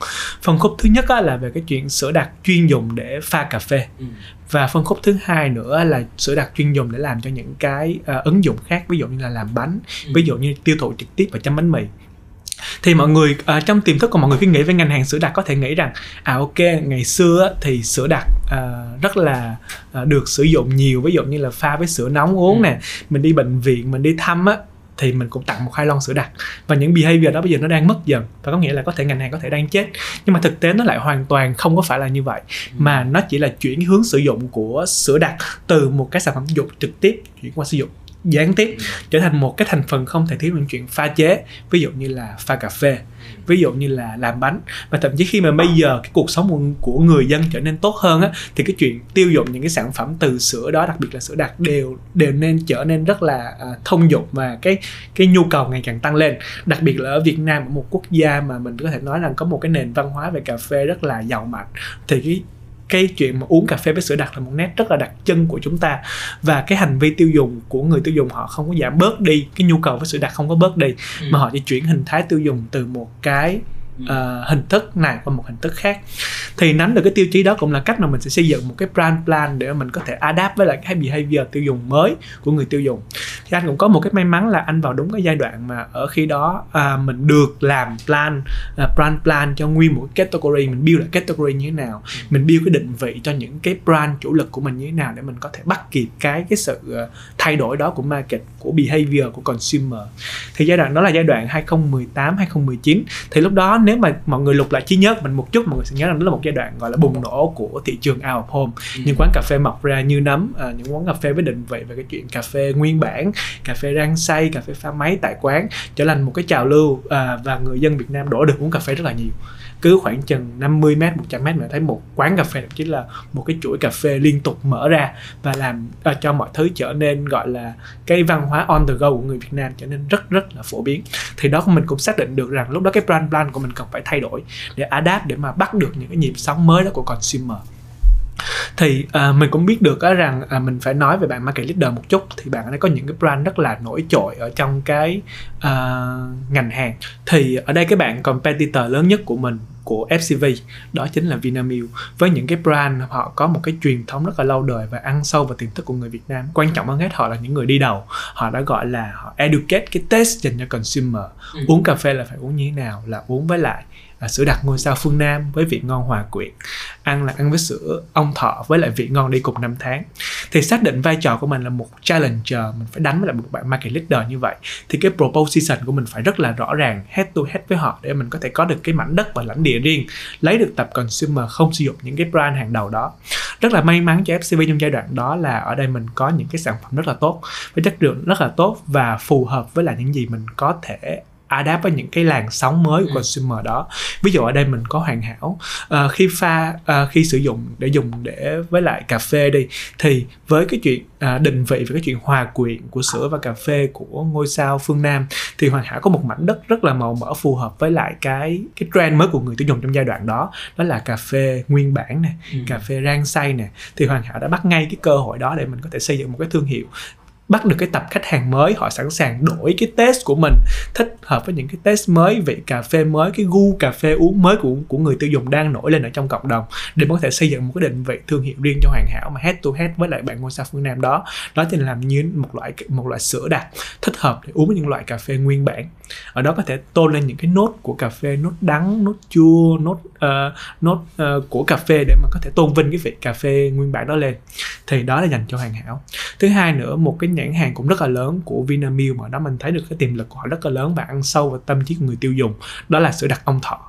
Phân khúc thứ nhất á, là về cái chuyện sữa đặc chuyên dùng để pha cà phê. Ừ và phân khúc thứ hai nữa là sữa đặc chuyên dùng để làm cho những cái uh, ứng dụng khác ví dụ như là làm bánh ừ. ví dụ như tiêu thụ trực tiếp và chấm bánh mì thì mọi người uh, trong tiềm thức của mọi người khi nghĩ về ngành hàng sữa đặc có thể nghĩ rằng à ok ngày xưa thì sữa đặc uh, rất là uh, được sử dụng nhiều ví dụ như là pha với sữa nóng uống ừ. nè mình đi bệnh viện mình đi thăm á thì mình cũng tặng một hai lon sữa đặc và những behavior đó bây giờ nó đang mất dần và có nghĩa là có thể ngành hàng có thể đang chết nhưng mà thực tế nó lại hoàn toàn không có phải là như vậy ừ. mà nó chỉ là chuyển hướng sử dụng của sữa đặc từ một cái sản phẩm dụng trực tiếp chuyển qua sử dụng gián tiếp ừ. trở thành một cái thành phần không thể thiếu những chuyện pha chế ví dụ như là pha cà phê ví dụ như là làm bánh. Và thậm chí khi mà bây giờ cái cuộc sống của người dân trở nên tốt hơn á thì cái chuyện tiêu dùng những cái sản phẩm từ sữa đó đặc biệt là sữa đặc đều đều nên trở nên rất là uh, thông dụng và cái cái nhu cầu ngày càng tăng lên. Đặc biệt là ở Việt Nam ở một quốc gia mà mình có thể nói rằng có một cái nền văn hóa về cà phê rất là giàu mạnh thì cái cái chuyện mà uống cà phê với sữa đặc là một nét rất là đặc trưng của chúng ta và cái hành vi tiêu dùng của người tiêu dùng họ không có giảm bớt đi cái nhu cầu với sữa đặc không có bớt đi ừ. mà họ chỉ chuyển hình thái tiêu dùng từ một cái uh, hình thức này qua một hình thức khác. Thì nắm được cái tiêu chí đó cũng là cách mà mình sẽ xây dựng một cái brand plan để mình có thể adapt với lại cái behavior tiêu dùng mới của người tiêu dùng. Thì anh cũng có một cái may mắn là anh vào đúng cái giai đoạn mà ở khi đó uh, mình được làm plan uh, brand plan cho nguyên một cái category mình build lại category như thế nào mình build cái định vị cho những cái brand chủ lực của mình như thế nào để mình có thể bắt kịp cái cái sự ờ, thay đổi đó của market của behavior của consumer. Thì giai đoạn đó là giai đoạn 2018 2019 thì lúc đó nếu mà mọi người lục lại trí nhớ mình một chút mọi người sẽ nhớ rằng đó là một giai đoạn gọi là bùng nổ của thị trường out of home ừ. những quán cà phê mọc ra như nấm à, những quán cà phê với định vị về cái chuyện cà phê nguyên bản cà phê rang xay cà phê pha máy tại quán trở thành một cái trào lưu à, và người dân Việt Nam đổ được uống cà phê rất là nhiều cứ khoảng chừng 50 m 100 m mình thấy một quán cà phê thậm chí là một cái chuỗi cà phê liên tục mở ra và làm uh, cho mọi thứ trở nên gọi là cái văn hóa on the go của người Việt Nam trở nên rất rất là phổ biến. Thì đó mình cũng xác định được rằng lúc đó cái brand plan của mình cần phải thay đổi để adapt để mà bắt được những cái nhịp sóng mới đó của consumer. Thì uh, mình cũng biết được uh, rằng uh, mình phải nói về bạn market leader một chút thì bạn ấy có những cái brand rất là nổi trội ở trong cái uh, ngành hàng. Thì ở đây cái bạn competitor lớn nhất của mình của FCV đó chính là Vinamilk. Với những cái brand họ có một cái truyền thống rất là lâu đời và ăn sâu vào tiềm thức của người Việt Nam quan trọng hơn hết họ là những người đi đầu. Họ đã gọi là họ educate cái test dành cho consumer. Ừ. uống cà phê là phải uống như thế nào là uống với lại à, sữa đặc ngôi sao phương Nam với vị ngon hòa quyện. Ăn là ăn với sữa ông thọ với lại vị ngon đi cùng năm tháng. Thì xác định vai trò của mình là một challenger mình phải đánh với lại một bạn market leader như vậy thì cái proposition của mình phải rất là rõ ràng head to head với họ để mình có thể có được cái mảnh đất và lãnh địa riêng lấy được tập consumer không sử dụng những cái brand hàng đầu đó. Rất là may mắn cho FCV trong giai đoạn đó là ở đây mình có những cái sản phẩm rất là tốt với chất lượng rất là tốt và phù hợp với lại những gì mình có thể adapt với những cái làn sóng mới của ừ. consumer đó ví dụ ở đây mình có hoàn hảo uh, khi pha uh, khi sử dụng để dùng để với lại cà phê đi thì với cái chuyện uh, định vị và cái chuyện hòa quyện của sữa và cà phê của ngôi sao phương nam thì hoàn hảo có một mảnh đất rất là màu mỡ phù hợp với lại cái cái trend mới của người tiêu dùng trong giai đoạn đó đó là cà phê nguyên bản nè ừ. cà phê rang xay nè thì hoàn hảo đã bắt ngay cái cơ hội đó để mình có thể xây dựng một cái thương hiệu bắt được cái tập khách hàng mới, họ sẵn sàng đổi cái test của mình, thích hợp với những cái test mới, vị cà phê mới, cái gu cà phê uống mới của của người tiêu dùng đang nổi lên ở trong cộng đồng, để có thể xây dựng một cái định vị thương hiệu riêng cho hoàn hảo mà head to head với lại bạn ngôi sao phương nam đó. Đó thì làm như một loại một loại sữa đặc, thích hợp để uống với những loại cà phê nguyên bản ở đó có thể tôn lên những cái nốt của cà phê nốt đắng nốt chua nốt uh, nốt uh, của cà phê để mà có thể tôn vinh cái vị cà phê nguyên bản đó lên. Thì đó là dành cho hoàn hảo. Thứ hai nữa một cái nhãn hàng cũng rất là lớn của Vinamilk mà đó mình thấy được cái tiềm lực của họ rất là lớn và ăn sâu vào tâm trí của người tiêu dùng đó là sữa đặc ông thọ.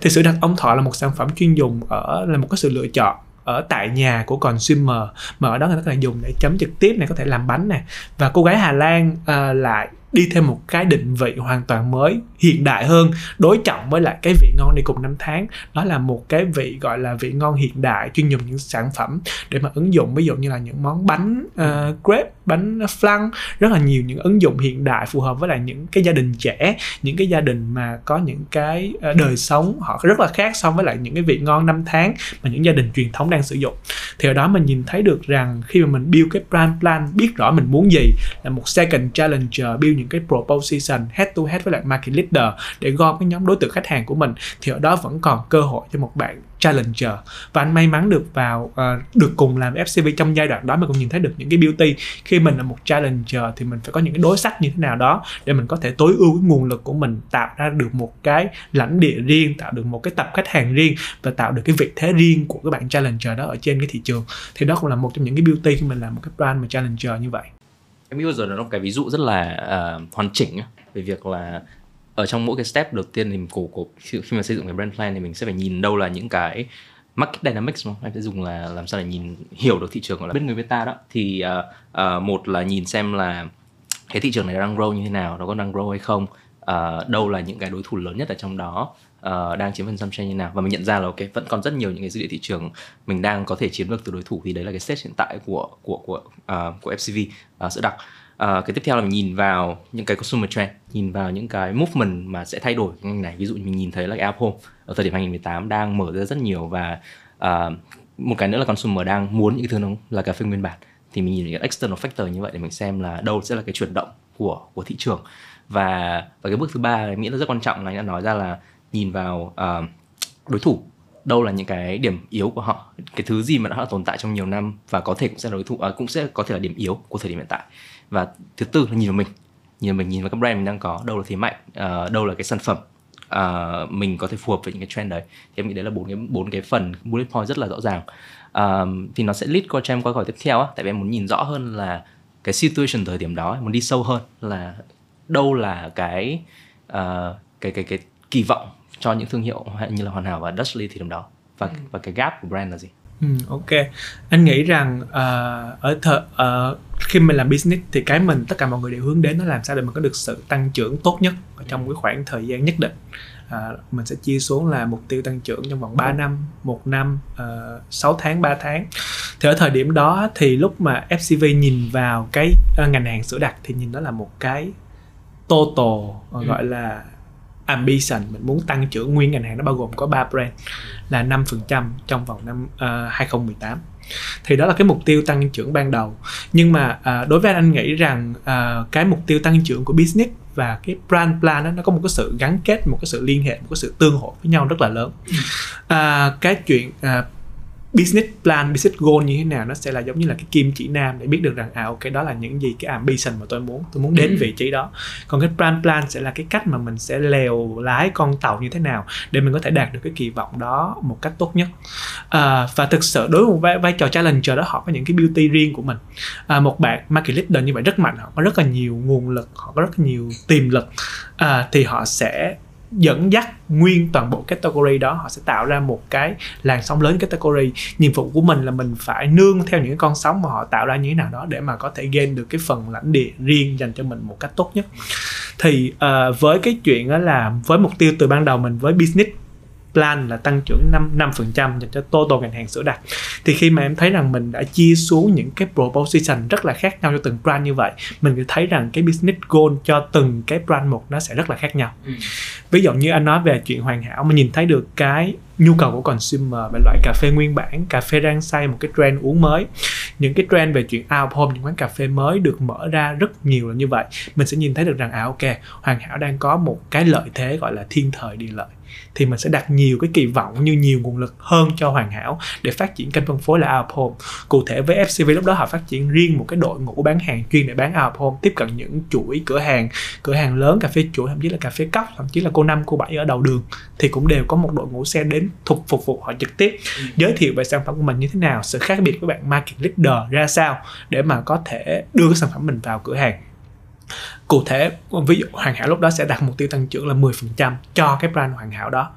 Thì sữa đặc ông thọ là một sản phẩm chuyên dùng ở là một cái sự lựa chọn ở tại nhà của consumer mà ở đó người ta có thể dùng để chấm trực tiếp này có thể làm bánh này. Và cô gái Hà Lan uh, lại đi thêm một cái định vị hoàn toàn mới hiện đại hơn đối trọng với lại cái vị ngon đi cùng năm tháng. Đó là một cái vị gọi là vị ngon hiện đại chuyên dùng những sản phẩm để mà ứng dụng ví dụ như là những món bánh uh, crepe bánh flan, rất là nhiều những ứng dụng hiện đại phù hợp với lại những cái gia đình trẻ, những cái gia đình mà có những cái ờ, đời sống họ rất là khác so với lại những cái vị ngon năm tháng mà những gia đình truyền thống đang sử dụng. Thì ở đó mình nhìn thấy được rằng khi mà mình build cái brand plan, biết rõ mình muốn gì là một second challenger build những cái proposition head to head với lại market leader để gom cái nhóm đối tượng khách hàng của mình, thì ở đó vẫn còn cơ hội cho một bạn challenger. Và anh may mắn được vào uh, được cùng làm FCV trong giai đoạn đó mình cũng nhìn thấy được những cái beauty. Khi mình là một challenger thì mình phải có những cái đối sách như thế nào đó để mình có thể tối ưu cái nguồn lực của mình tạo ra được một cái lãnh địa riêng tạo được một cái tập khách hàng riêng và tạo được cái vị thế riêng của các bạn challenger đó ở trên cái thị trường. Thì đó cũng là một trong những cái beauty khi mình làm một cái brand mà challenger như vậy. Em nghĩ vừa rồi là một cái ví dụ rất là uh, hoàn chỉnh về việc là ở trong mỗi cái step đầu tiên thì cổ cổ khi mà xây dựng cái brand plan thì mình sẽ phải nhìn đâu là những cái market dynamics không? Em sẽ dùng là làm sao để nhìn hiểu được thị trường gọi là biết người biết ta đó. Thì uh, uh, một là nhìn xem là cái thị trường này đang grow như thế nào, nó có đang grow hay không, uh, đâu là những cái đối thủ lớn nhất ở trong đó, uh, đang chiếm phần trăm share như nào và mình nhận ra là ok vẫn còn rất nhiều những cái dữ liệu thị trường mình đang có thể chiếm được từ đối thủ thì đấy là cái stage hiện tại của của của uh, của FCV uh, sữa đặc Uh, cái tiếp theo là mình nhìn vào những cái consumer trend, nhìn vào những cái movement mà sẽ thay đổi cái ngành này. Ví dụ mình nhìn thấy là cái Apple ở thời điểm 2018 đang mở ra rất nhiều và uh, một cái nữa là consumer đang muốn những cái thứ nó là cà phê nguyên bản. Thì mình nhìn những cái external factor như vậy để mình xem là đâu sẽ là cái chuyển động của của thị trường. Và và cái bước thứ ba mình nghĩ là rất quan trọng là anh đã nói ra là nhìn vào uh, đối thủ đâu là những cái điểm yếu của họ cái thứ gì mà đã tồn tại trong nhiều năm và có thể cũng sẽ là đối thủ à, cũng sẽ có thể là điểm yếu của thời điểm hiện tại. Và thứ tư là nhìn vào mình nhìn vào mình nhìn vào các brand mình đang có đâu là thế mạnh à, đâu là cái sản phẩm à, mình có thể phù hợp với những cái trend đấy. Thì em nghĩ đấy là bốn cái bốn cái phần bullet point rất là rõ ràng. À, thì nó sẽ lead qua cho em qua câu tiếp theo á tại vì em muốn nhìn rõ hơn là cái situation thời điểm đó muốn đi sâu hơn là đâu là cái uh, cái cái cái kỳ vọng cho những thương hiệu như là hoàn hảo và Dutchly thì điểm đó. Và ừ. và cái gap của brand là gì? Ừ, ok. Anh nghĩ rằng uh, ở thợ uh, khi mình làm business thì cái mình tất cả mọi người đều hướng đến nó làm sao để mình có được sự tăng trưởng tốt nhất trong cái khoảng thời gian nhất định. Uh, mình sẽ chia xuống là mục tiêu tăng trưởng trong vòng 3 năm, một năm, uh, 6 tháng, 3 tháng. Thì ở thời điểm đó thì lúc mà FCV nhìn vào cái uh, ngành hàng sữa đặc thì nhìn nó là một cái total uh, ừ. gọi là ambition mình muốn tăng trưởng nguyên ngành hàng nó bao gồm có ba brand là 5% trong vòng năm uh, ờ, 2018 thì đó là cái mục tiêu tăng trưởng ban đầu. Nhưng mà uh, đối với anh, anh nghĩ rằng uh, cái mục tiêu tăng trưởng của business và cái brand plan đó, nó có một cái sự gắn kết một cái sự liên hệ một cái sự tương hỗ với nhau rất là lớn. Uh, cái chuyện uh, business plan business goal như thế nào nó sẽ là giống như là cái kim chỉ nam để biết được rằng à ok đó là những gì cái ambition mà tôi muốn tôi muốn đến ừ. vị trí đó. Còn cái brand plan sẽ là cái cách mà mình sẽ lèo lái con tàu như thế nào để mình có thể đạt được cái kỳ vọng đó một cách tốt nhất. À, và thực sự đối với một vai, vai trò challenger đó họ có những cái beauty riêng của mình. À, một bạn market leader như vậy rất mạnh họ có rất là nhiều nguồn lực họ có rất là nhiều tiềm lực. À, thì họ sẽ dẫn dắt nguyên toàn bộ category đó họ sẽ tạo ra một cái làn sóng lớn category. Nhiệm vụ của mình là mình phải nương theo những con sóng mà họ tạo ra như thế nào đó để mà có thể gain được cái phần lãnh địa riêng dành cho mình một cách tốt nhất. Thì uh, với cái chuyện đó là với mục tiêu từ ban đầu mình với business plan là tăng trưởng 5 5% dành cho total ngành hàng sữa đặc thì khi mà em thấy rằng mình đã chia xuống những cái proposition rất là khác nhau cho từng brand như vậy mình thấy rằng cái business goal cho từng cái brand một nó sẽ rất là khác nhau. Ừ. ví dụ như anh nói về chuyện hoàn hảo mà nhìn thấy được cái nhu cầu của consumer về loại cà phê nguyên bản cà phê rang xay một cái trend uống mới. Những cái trend về chuyện out home những quán cà phê mới được mở ra rất nhiều là như vậy. Mình sẽ nhìn thấy được rằng à ok hoàn hảo đang có một cái lợi thế gọi là thiên thời địa lợi thì mình sẽ đặt nhiều cái kỳ vọng như nhiều nguồn lực hơn cho hoàn hảo để phát triển kênh phân phối là out home. Cụ thể với FCV lúc đó họ phát triển riêng một cái đội ngũ bán hàng chuyên để bán out home tiếp cận những chuỗi cửa hàng cửa hàng lớn cà phê chuỗi thậm chí là cà phê cốc thậm chí là cô năm cô bảy ở đầu đường thì cũng đều có một đội ngũ xe đến phục phục vụ họ trực tiếp. Ừ. giới thiệu về sản phẩm của mình như thế nào sự khác biệt của bạn market leader ra sao để mà có thể đưa cái sản phẩm mình vào cửa hàng cụ thể ví dụ hoàn hảo lúc đó sẽ đặt mục tiêu tăng trưởng là 10% cho cái brand hoàn hảo đó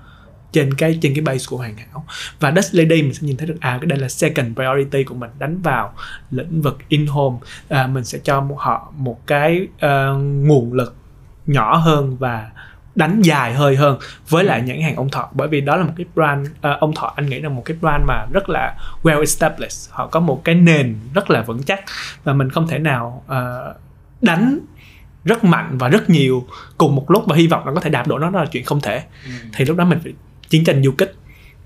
trên cái trên cái base của hoàn hảo. Và Dutch Lady mình sẽ nhìn thấy được à cái đây là second priority của mình đánh vào lĩnh vực in home à, mình sẽ cho họ một cái uh, nguồn lực nhỏ hơn và đánh dài hơi hơn với lại những hàng ông thọ. Bởi vì đó là một cái brand uh, ông thọ anh nghĩ là một cái brand mà rất là well established. Họ có một cái nền rất là vững chắc và mình không thể nào uh, đánh rất mạnh và rất nhiều cùng một lúc và hy vọng là có thể đạp đổ nó đó là chuyện không thể. Ừ. thì lúc đó mình phải chiến tranh du kích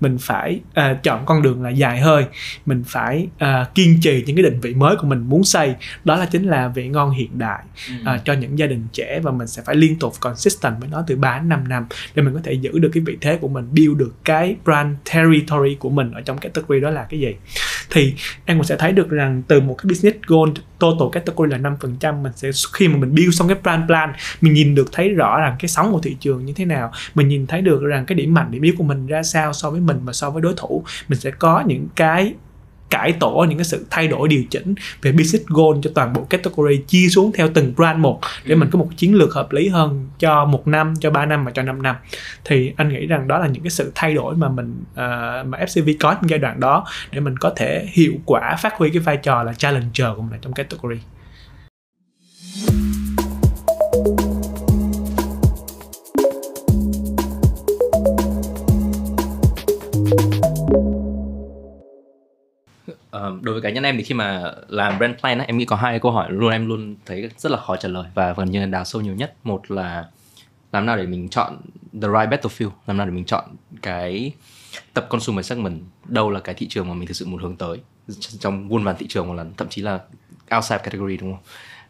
mình phải uh, chọn con đường là dài hơi mình phải uh, kiên trì những cái định vị mới của mình muốn xây. Đó là chính là vị ngon hiện đại uh, cho những gia đình trẻ và mình sẽ phải liên tục consistent với nó từ 3 đến 5 năm để mình có thể giữ được cái vị thế của mình build được cái brand territory của mình ở trong category đó là cái gì thì em cũng sẽ thấy được rằng từ một cái business goal total category là 5% mình sẽ khi mà mình build xong cái brand plan, mình nhìn được thấy rõ rằng cái sóng của thị trường như thế nào, mình nhìn thấy được rằng cái điểm mạnh, điểm yếu của mình ra sao so với mình và so với đối thủ, mình sẽ có những cái cải tổ những cái sự thay đổi điều chỉnh về business goal cho toàn bộ category chia xuống theo từng brand một để mình có một chiến lược hợp lý hơn cho một năm cho 3 năm và cho 5 năm. Thì anh nghĩ rằng đó là những cái sự thay đổi mà mình uh, mà FCV có trong giai đoạn đó để mình có thể hiệu quả phát huy cái vai trò là challenger của mình trong category đối với cá nhân em thì khi mà làm brand plan ấy, em nghĩ có hai câu hỏi luôn em luôn thấy rất là khó trả lời và gần như là đào sâu nhiều nhất. Một là làm nào để mình chọn the right battlefield làm nào để mình chọn cái tập consumer segment đâu là cái thị trường mà mình thực sự muốn hướng tới trong muôn vàn thị trường một lần thậm chí là outside category đúng không?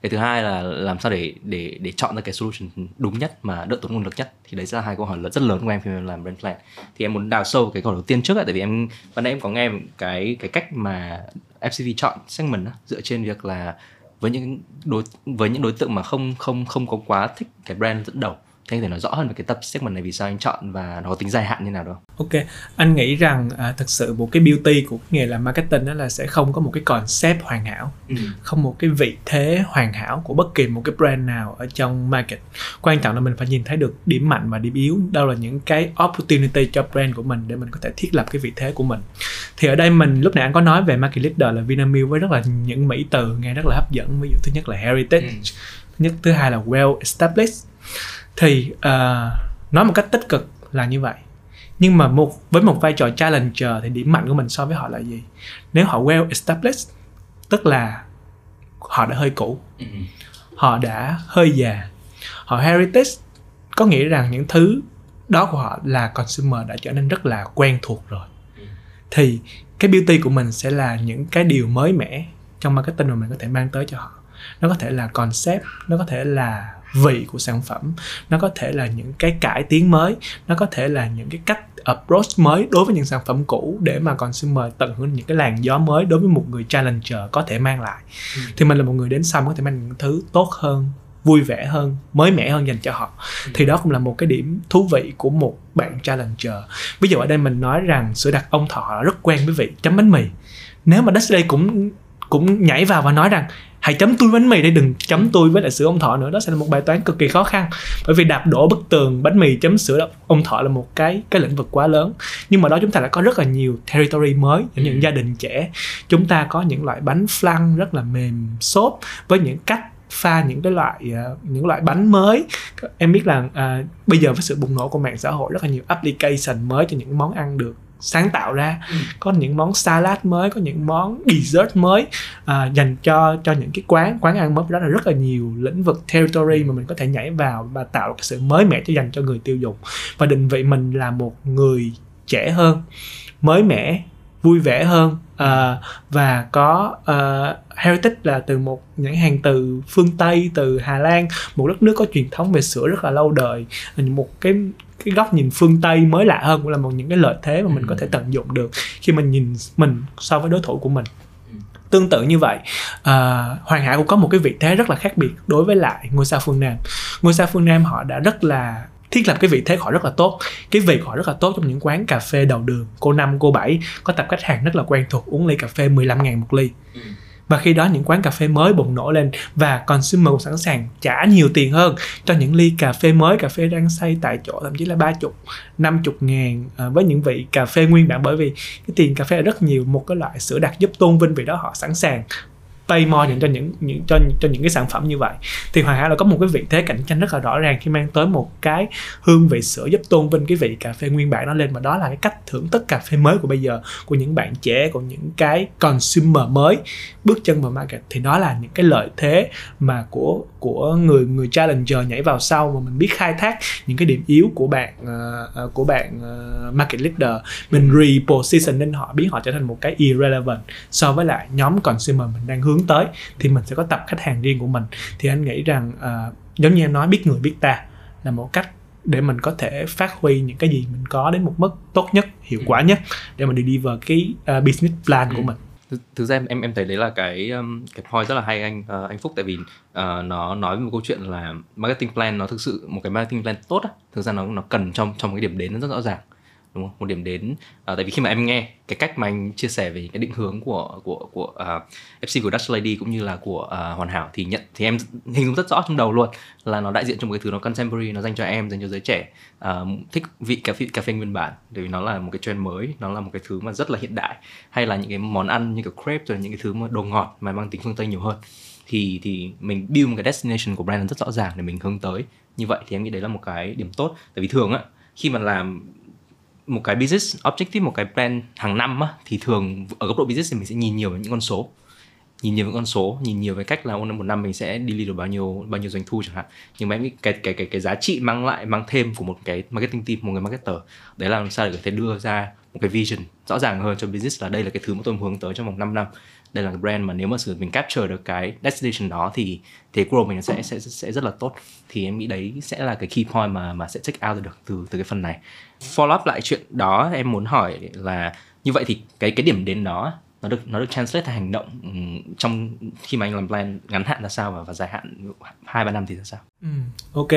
Cái thứ hai là làm sao để để để chọn ra cái solution đúng nhất mà đỡ tốn nguồn lực nhất. Thì đấy là hai câu hỏi rất lớn của em khi em làm brand plan. Thì em muốn đào sâu cái câu đầu tiên trước ạ tại vì em ban nãy em có nghe cái cái cách mà FCV chọn segment đó, dựa trên việc là với những đối với những đối tượng mà không không không có quá thích cái brand dẫn đầu thì anh thể nói rõ hơn về cái tập segment này vì sao anh chọn và nó có tính dài hạn như nào đó ok anh nghĩ rằng à, thật sự một cái beauty của nghề làm marketing đó là sẽ không có một cái concept hoàn hảo ừ. không một cái vị thế hoàn hảo của bất kỳ một cái brand nào ở trong market. Quan trọng là mình phải nhìn thấy được điểm mạnh và điểm yếu. Đâu là những cái opportunity cho brand của mình để mình có thể thiết lập cái vị thế của mình. Thì ở đây mình lúc nãy anh có nói về market leader là Vinamilk với rất là những mỹ từ nghe rất là hấp dẫn. Ví dụ thứ nhất là heritage ừ. thứ nhất thứ hai là well established thì uh, nói một cách tích cực là như vậy. Nhưng mà một với một vai trò challenger thì điểm mạnh của mình so với họ là gì? Nếu họ well established tức là họ đã hơi cũ. Ừ. họ đã hơi già. Họ heritage có nghĩa rằng những thứ đó của họ là consumer đã trở nên rất là quen thuộc rồi. Ừ. thì cái beauty của mình sẽ là những cái điều mới mẻ trong marketing mà mình có thể mang tới cho họ. Nó có thể là concept nó có thể là vị của sản phẩm. Nó có thể là những cái cải tiến mới nó có thể là những cái cách approach mới đối với những sản phẩm cũ để mà consumer tận hưởng những cái làn gió mới đối với một người challenger có thể mang lại. Ừ. thì mình là một người đến sau có thể mang những thứ tốt hơn vui vẻ hơn mới mẻ hơn dành cho họ. Ừ. thì đó cũng là một cái điểm thú vị của một bạn challenger. Ví dụ ở đây mình nói rằng sữa đặc ông thọ rất quen với vị chấm bánh mì. Nếu mà Dusty cũng cũng nhảy vào và nói rằng hãy chấm tôi bánh mì đây đừng chấm tôi với lại sữa ông thọ nữa. Đó sẽ là một bài toán cực kỳ khó khăn. Bởi vì đạp đổ bức tường bánh mì chấm sữa ông thọ là một cái cái lĩnh vực quá lớn. Nhưng mà đó chúng ta đã có rất là nhiều territory mới cho những gia đình trẻ. Chúng ta có những loại bánh flan rất là mềm xốp với những cách pha những cái loại uh, những loại bánh mới. Em biết là uh, bây giờ với sự bùng nổ của mạng xã hội rất là nhiều application mới cho những món ăn được sáng tạo ra. Ừ. có những món salad mới có những món dessert mới à, dành cho cho những cái quán quán ăn mới. Đó là rất là nhiều lĩnh vực territory mà mình có thể nhảy vào và tạo cái sự mới mẻ cho dành cho người tiêu dùng. Và định vị mình là một người trẻ hơn mới mẻ vui vẻ hơn uh, và có uh, heritage là từ một những hàng từ phương Tây từ Hà Lan. Một đất nước có truyền thống về sữa rất là lâu đời. Một cái cái góc nhìn phương tây mới lạ hơn cũng là một những cái lợi thế mà mình có thể ừ. tận dụng được khi mình nhìn mình so với đối thủ của mình ừ. tương tự như vậy uh, hoàng hải cũng có một cái vị thế rất là khác biệt đối với lại ngôi sao phương nam ngôi sao phương nam họ đã rất là thiết lập cái vị thế họ rất là tốt cái vị họ rất là tốt trong những quán cà phê đầu đường cô năm cô bảy có tập khách hàng rất là quen thuộc uống ly cà phê 15 ngàn một ly ừ và khi đó những quán cà phê mới bùng nổ lên và consumer sẵn sàng trả nhiều tiền hơn cho những ly cà phê mới cà phê đang xây tại chỗ thậm chí là ba chục năm chục ngàn à, với những vị cà phê nguyên bản. Bởi vì cái tiền cà phê là rất nhiều một cái loại sữa đặc giúp tôn vinh vị đó họ sẵn sàng pay more dành cho những những cho cho những cái sản phẩm như vậy. Thì Hoàng Hải là có một cái vị thế cạnh tranh rất là rõ ràng khi mang tới một cái hương vị sữa giúp tôn vinh cái vị cà phê nguyên bản nó lên. Mà đó là cái cách thưởng thức cà phê mới của bây giờ của những bạn trẻ của những cái consumer mới bước chân vào market. Thì đó là những cái lợi thế mà của của người người challenger nhảy vào sau mà mình biết khai thác những cái điểm yếu của bạn uh, của bạn uh, market leader. Mình repositioning họ biến họ trở thành một cái irrelevant so với lại nhóm consumer mình đang hướng tới thì mình sẽ có tập khách hàng riêng của mình. Thì anh nghĩ rằng uh, giống như em nói biết người biết ta là một cách để mình có thể phát huy những cái gì mình có đến một mức tốt nhất hiệu quả nhất để mình đi vào cái uh, business plan của mình. Thực ra em em thấy đấy là cái um, cái point rất là hay anh uh, anh Phúc. Tại vì uh, nó nói về một câu chuyện là marketing plan nó thực sự một cái marketing plan tốt á. Thực ra nó nó cần trong trong cái điểm đến nó rất rõ ràng đúng không? Một điểm đến. À, tại vì khi mà em nghe cái cách mà anh chia sẻ về cái định hướng của của của à, uh, FC của Dutch Lady cũng như là của uh, Hoàn Hảo thì nhận thì em hình dung rất rõ trong đầu luôn là nó đại diện cho một cái thứ nó contemporary nó dành cho em dành cho giới trẻ. Uh, thích vị cà phê cà phê nguyên bản bởi vì nó là một cái trend mới nó là một cái thứ mà rất là hiện đại. Hay là những cái món ăn như kiểu crepe rồi những cái thứ mà đồ ngọt mà mang tính phương tây nhiều hơn. Thì thì mình build một cái destination của brand rất rõ ràng để mình hướng tới. Như vậy thì em nghĩ đấy là một cái điểm tốt. Tại vì thường á khi mà làm một cái business objective một cái plan hàng năm á, thì thường ở góc độ business thì mình sẽ nhìn nhiều về những con số. Nhìn nhiều về con số nhìn nhiều về cách là một năm mình sẽ đi được bao nhiêu bao nhiêu doanh thu chẳng hạn. Nhưng mà em cái cái cái cái giá trị mang lại mang thêm của một cái marketing team một người marketer đấy là làm sao để có thể đưa ra một cái vision rõ ràng hơn cho business là đây là cái thứ mà tôi hướng tới trong vòng 5 năm đây là brand mà nếu mà sử mình capture được cái destination đó thì thì growth mình sẽ sẽ sẽ rất là tốt. Thì em nghĩ đấy sẽ là cái key point mà mà sẽ check out được từ từ cái phần này. Follow up lại chuyện đó em muốn hỏi là như vậy thì cái cái điểm đến đó nó được nó được translate thành hành động ừ, trong khi mà anh làm plan ngắn hạn là sao và, và dài hạn hai ba năm thì ra sao? Ừ, ok,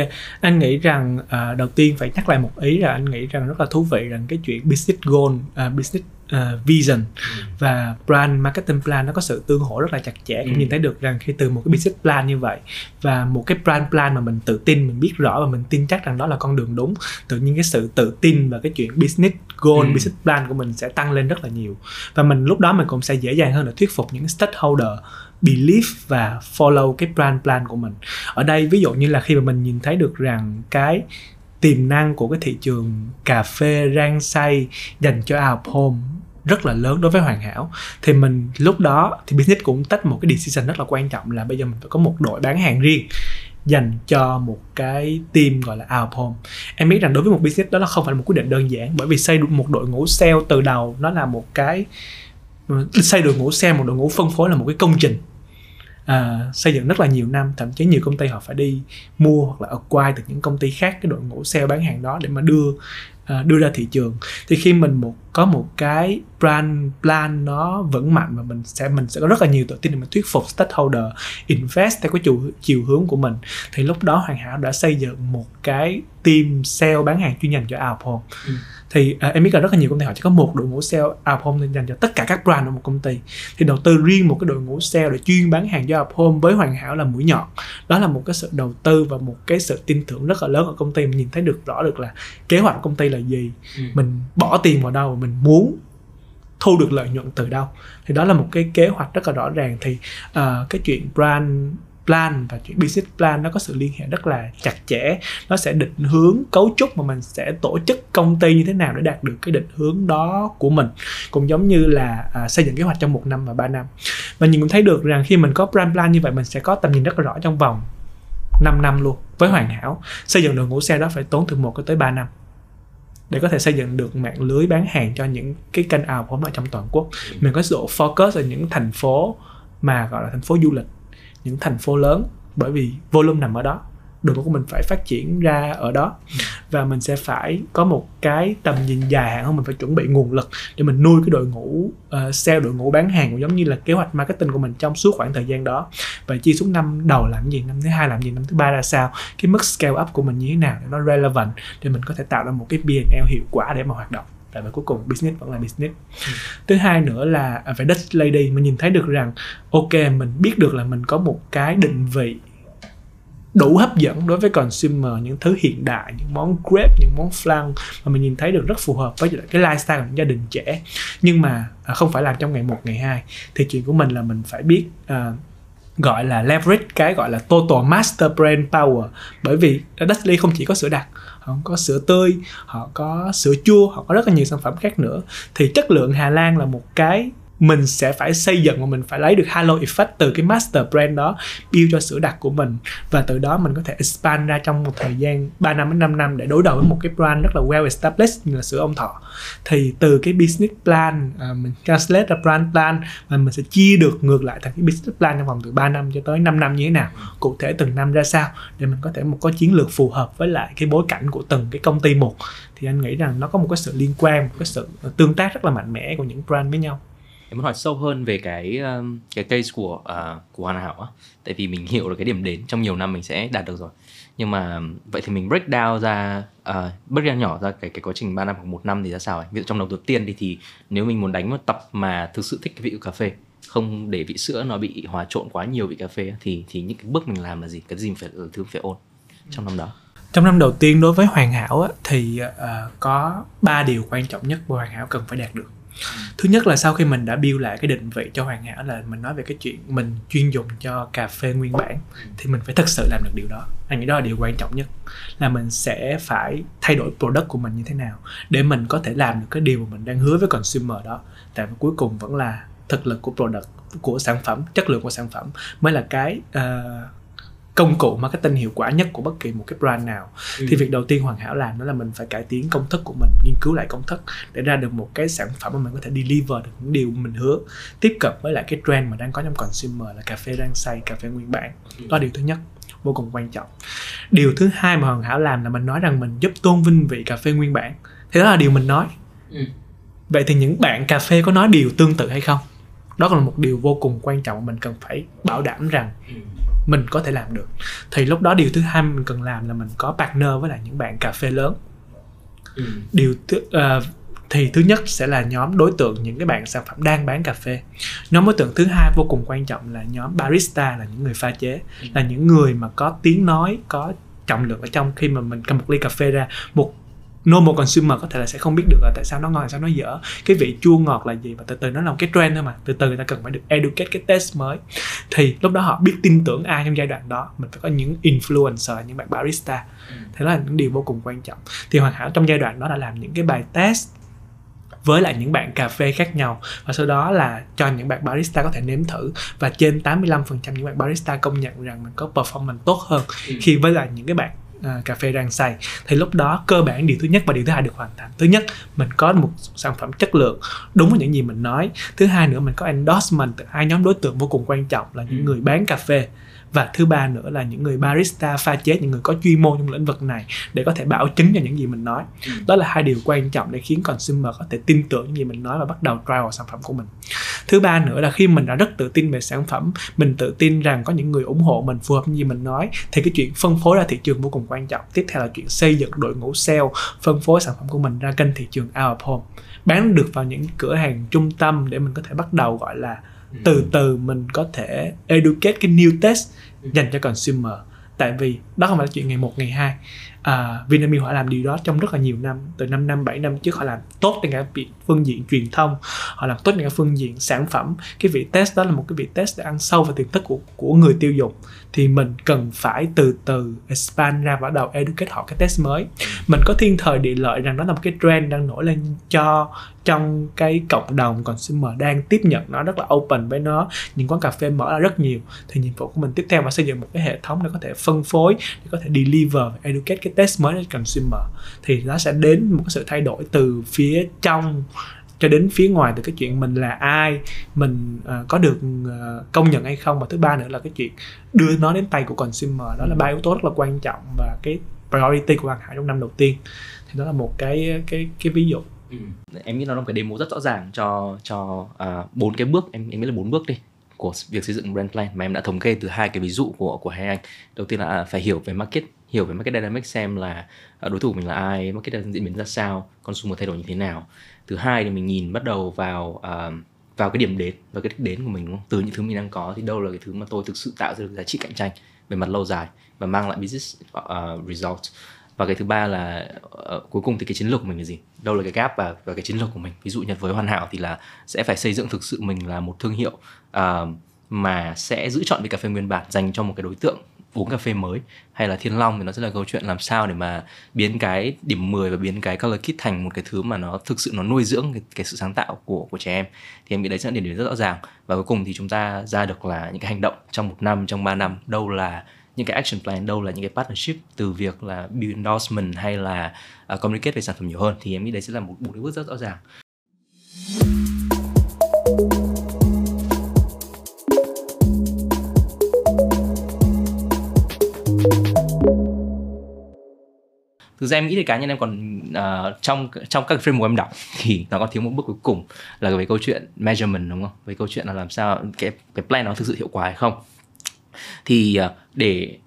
anh nghĩ rằng uh, đầu tiên phải nhắc lại một ý là anh nghĩ rằng rất là thú vị rằng cái chuyện business goal, uh, business uh, vision ừ. và brand marketing plan nó có sự tương hỗ rất là chặt chẽ. Cũng ừ. nhìn thấy được rằng khi từ một cái business plan như vậy và một cái brand plan mà mình tự tin, mình biết rõ và mình tin chắc rằng đó là con đường đúng, tự nhiên cái sự tự tin và cái chuyện business goal, ừ. business plan của mình sẽ tăng lên rất là nhiều. Và mình lúc đó mình cũng sẽ dễ dàng hơn để thuyết phục những stakeholder believe và follow cái brand plan của mình ở đây ví dụ như là khi mà mình nhìn thấy được rằng cái tiềm năng của cái thị trường cà phê rang xay dành cho out home rất là lớn đối với hoàn hảo. Thì mình lúc đó thì business cũng tách một cái decision rất là quan trọng là bây giờ mình phải có một đội bán hàng riêng dành cho một cái team gọi là out home. Em biết rằng đối với một business đó là không phải là một quyết định đơn giản bởi vì xây một đội ngũ sale từ đầu nó là một cái xây đội ngũ sale một đội ngũ phân phối là một cái công trình. À, xây dựng rất là nhiều năm thậm chí nhiều công ty họ phải đi mua hoặc là acquire từ những công ty khác cái đội ngũ sale bán hàng đó để mà đưa À, đưa ra thị trường. Thì khi mình một, có một cái brand plan nó vững mạnh và mình sẽ mình sẽ có rất là nhiều tự tin để mình thuyết phục stakeholder, invest theo cái chiều chiều hướng của mình, thì lúc đó hoàn hảo đã xây dựng một cái team sale bán hàng chuyên dành cho Apple. Ừ thì uh, em biết là rất là nhiều công ty họ chỉ có một đội ngũ sale out home dành cho tất cả các brand ở một công ty. Thì đầu tư riêng một cái đội ngũ sale để chuyên bán hàng cho out home với hoàn hảo là mũi nhọn. Đó là một cái sự đầu tư và một cái sự tin tưởng rất là lớn ở công ty. Mình nhìn thấy được rõ được là kế hoạch của công ty là gì. Ừ. mình bỏ tiền vào đâu mình muốn thu được lợi nhuận từ đâu. Thì đó là một cái kế hoạch rất là rõ ràng. Thì uh, cái chuyện brand plan và chuyện business plan nó có sự liên hệ rất là chặt chẽ. Nó sẽ định hướng cấu trúc mà mình sẽ tổ chức công ty như thế nào để đạt được cái định hướng đó của mình. Cũng giống như là à, xây dựng kế hoạch trong một năm và ba năm. Và nhìn cũng thấy được rằng khi mình có brand plan như vậy mình sẽ có tầm nhìn rất là rõ trong vòng 5 năm luôn với hoàn hảo. Xây dựng đội ngũ xe đó phải tốn từ một tới 3 năm để có thể xây dựng được mạng lưới bán hàng cho những cái kênh ảo ở trong toàn quốc. Mình có sự focus ở những thành phố mà gọi là thành phố du lịch những thành phố lớn bởi vì volume nằm ở đó đội ngũ của mình phải phát triển ra ở đó. Và mình sẽ phải có một cái tầm nhìn dài hạn hơn mình phải chuẩn bị nguồn lực để mình nuôi cái đội ngũ uh, sale đội ngũ bán hàng cũng giống như là kế hoạch marketing của mình trong suốt khoảng thời gian đó. Và chia xuống năm đầu làm gì năm thứ hai làm gì năm thứ ba ra sao cái mức scale up của mình như thế nào để nó relevant để mình có thể tạo ra một cái P&L hiệu quả để mà hoạt động tại vì cuối cùng business vẫn là business ừ. thứ hai nữa là à, về phải đất lady mình nhìn thấy được rằng ok mình biết được là mình có một cái định vị đủ hấp dẫn đối với consumer những thứ hiện đại những món crepe những món flan mà mình nhìn thấy được rất phù hợp với cái lifestyle của gia đình trẻ nhưng mà à, không phải làm trong ngày một ngày hai thì chuyện của mình là mình phải biết uh, gọi là leverage cái gọi là total master brand power bởi vì Dusty không chỉ có sữa đặc họ có sữa tươi, họ có sữa chua, họ có rất là nhiều sản phẩm khác nữa. Thì chất lượng Hà Lan là một cái mình sẽ phải xây dựng và mình phải lấy được halo effect từ cái master brand đó, build cho sữa đặc của mình. Và từ đó mình có thể expand ra trong một thời gian 3 năm đến 5 năm để đối đầu với một cái brand rất là well established như là sữa ông thọ. Thì từ cái business plan à, mình translate ra brand plan và mình sẽ chia được ngược lại thành cái business plan trong vòng từ 3 năm cho tới 5 năm như thế nào, cụ thể từng năm ra sao, để mình có thể một có chiến lược phù hợp với lại cái bối cảnh của từng cái công ty một. Thì anh nghĩ rằng nó có một cái sự liên quan, một cái sự tương tác rất là mạnh mẽ của những brand với nhau em muốn hỏi sâu hơn về cái um, cái case của uh, của hoàn hảo á. Tại vì mình hiểu được cái điểm đến trong nhiều năm mình sẽ đạt được rồi. Nhưng mà um, vậy thì mình break down ra uh, break down nhỏ ra cái cái quá trình 3 năm hoặc một năm thì ra sao ấy? ví dụ trong đầu đầu tiên thì thì nếu mình muốn đánh một tập mà thực sự thích cái vị của cà phê không để vị sữa nó bị hòa trộn quá nhiều vị cà phê thì thì những cái bước mình làm là gì? Cái gì mình phải ừ, thứ phải ôn trong năm đó? Trong năm đầu tiên đối với hoàn hảo á, thì uh, có ba điều quan trọng nhất mà hoàn hảo cần phải đạt được thứ nhất là sau khi mình đã build lại cái định vị cho hoàn hảo là mình nói về cái chuyện mình chuyên dùng cho cà phê nguyên bản thì mình phải thực sự làm được điều đó. Anh nghĩ đó là điều quan trọng nhất là mình sẽ phải thay đổi product của mình như thế nào để mình có thể làm được cái điều mà mình đang hứa với consumer đó. Tại vì cuối cùng vẫn là thực lực của product của sản phẩm chất lượng của sản phẩm mới là cái uh, công cụ marketing hiệu quả nhất của bất kỳ một cái brand nào. Ừ. thì việc đầu tiên hoàn hảo làm đó là mình phải cải tiến công thức của mình nghiên cứu lại công thức để ra được một cái sản phẩm mà mình có thể deliver được những điều mình hứa. Tiếp cận với lại cái trend mà đang có trong consumer là cà phê đang xay cà phê nguyên bản. Ừ. đó là điều thứ nhất vô cùng quan trọng. Điều thứ hai mà hoàn hảo làm là mình nói rằng mình giúp tôn vinh vị cà phê nguyên bản. Thì đó là điều mình nói. Ừ. vậy thì những bạn cà phê có nói điều tương tự hay không? Đó là một điều vô cùng quan trọng mà mình cần phải bảo đảm rằng ừ mình có thể làm được thì lúc đó điều thứ hai mình cần làm là mình có partner với lại những bạn cà phê lớn ừ. điều thứ uh, thì thứ nhất sẽ là nhóm đối tượng những cái bạn sản phẩm đang bán cà phê nhóm đối tượng thứ hai vô cùng quan trọng là nhóm barista là những người pha chế ừ. là những người mà có tiếng nói có trọng lượng ở trong khi mà mình cầm một ly cà phê ra một normal consumer có thể là sẽ không biết được là tại sao nó ngon tại sao nó dở. Cái vị chua ngọt là gì và từ từ nó là một cái trend thôi mà. Từ từ người ta cần phải được educate cái test mới. Thì lúc đó họ biết tin tưởng ai trong giai đoạn đó. Mình phải có những influencer những bạn barista. Ừ. thế đó là những điều vô cùng quan trọng. Thì hoàn hảo trong giai đoạn đó là làm những cái bài test với lại những bạn cà phê khác nhau. Và sau đó là cho những bạn barista có thể nếm thử. Và trên 85% những bạn barista công nhận rằng mình có performance tốt hơn. Ừ. khi với lại những cái bạn à, cà phê đang xay. Thì lúc đó cơ bản điều thứ nhất và điều thứ hai được hoàn thành. Thứ nhất mình có một sản phẩm chất lượng đúng với những gì mình nói. Thứ hai nữa mình có endorsement từ hai nhóm đối tượng vô cùng quan trọng là những ừ. người bán cà phê và thứ ba nữa là những người barista pha chế những người có chuyên môn trong lĩnh vực này để có thể bảo chứng cho những gì mình nói. Ừ. đó là hai điều quan trọng để khiến consumer có thể tin tưởng những gì mình nói và bắt đầu vào sản phẩm của mình. Thứ ba nữa là khi mình đã rất tự tin về sản phẩm mình tự tin rằng có những người ủng hộ mình phù hợp gì mình nói thì cái chuyện phân phối ra thị trường vô cùng quan trọng. Tiếp theo là chuyện xây dựng đội ngũ sale phân phối sản phẩm của mình ra kênh thị trường out of home. Bán được vào những cửa hàng trung tâm để mình có thể bắt đầu gọi là từ từ mình có thể educate cái new test dành cho consumer. Tại vì đó không phải là chuyện ngày một ngày hai uh, Vinamilk họ làm điều đó trong rất là nhiều năm từ 5 năm 7 năm trước họ làm tốt trên cả vị- phương diện truyền thông họ làm tốt trên cả phương diện sản phẩm. Cái vị test đó là một cái vị test để ăn sâu vào tiềm thức của của người tiêu dùng. Thì mình cần phải từ từ expand ra và đầu educate họ cái test mới. Mình có thiên thời địa lợi rằng đó là một cái trend đang nổi lên cho trong cái cộng đồng consumer đang tiếp nhận nó rất là open với nó. Những quán cà phê mở ra rất nhiều. Thì nhiệm vụ của mình tiếp theo là xây dựng một cái hệ thống để có thể phân phối để có thể deliver và educate cái test mới đến consumer thì nó sẽ đến một cái sự thay đổi từ phía trong cho đến phía ngoài từ cái chuyện mình là ai mình uh, có được uh, công nhận hay không. Và thứ ba nữa là cái chuyện đưa nó đến tay của consumer. Đó là ba yếu tố rất là quan trọng và cái priority của hàng Hải trong năm đầu tiên. Thì đó là một cái cái cái ví dụ. Ừ. em nghĩ nó là một cái demo rất rõ ràng cho cho à, bốn cái bước. Em em nghĩ là bốn bước đi của việc xây dựng brand plan. Mà em đã thống kê từ hai cái ví dụ của của hai anh. Đầu tiên là à, phải hiểu về market hiểu về market dynamics xem là ờ, đối thủ của mình là ai market diễn biến ra sao consumer thay đổi như thế nào. Thứ hai thì mình nhìn bắt đầu vào uh, vào cái điểm đến và cái đích đến của mình đúng không? từ những thứ mình đang có thì đâu là cái thứ mà tôi thực sự tạo ra được giá trị cạnh tranh về mặt lâu dài và mang lại business ờ, uh, result và cái thứ ba là uh, cuối cùng thì cái chiến lược của mình là gì? Đâu là cái gap và, và cái chiến lược của mình? Ví dụ như với hoàn hảo thì là sẽ phải xây dựng thực sự mình là một thương hiệu uh, mà sẽ giữ chọn vị cà phê nguyên bản dành cho một cái đối tượng uống cà phê mới hay là thiên long thì nó sẽ là câu chuyện làm sao để mà biến cái điểm 10 và biến cái color kit thành một cái thứ mà nó thực sự nó nuôi dưỡng cái, cái sự sáng tạo của của trẻ em. Thì em nghĩ đấy sẽ là điểm đến rất rõ ràng. Và cuối cùng thì chúng ta ra được là những cái hành động trong một năm trong 3 năm. Đâu là những cái action plan đâu là những cái partnership từ việc là build endorsement hay là uh, communicate về sản phẩm nhiều hơn. Thì em nghĩ đấy sẽ là một một bước rất rõ ràng. Thực ra em nghĩ thì cá nhân em còn uh, trong trong các framework em đọc thì nó còn thiếu một bước cuối cùng là về câu chuyện measurement đúng không? Về câu chuyện là làm sao cái cái plan nó thực sự hiệu quả hay không. Thì uh, để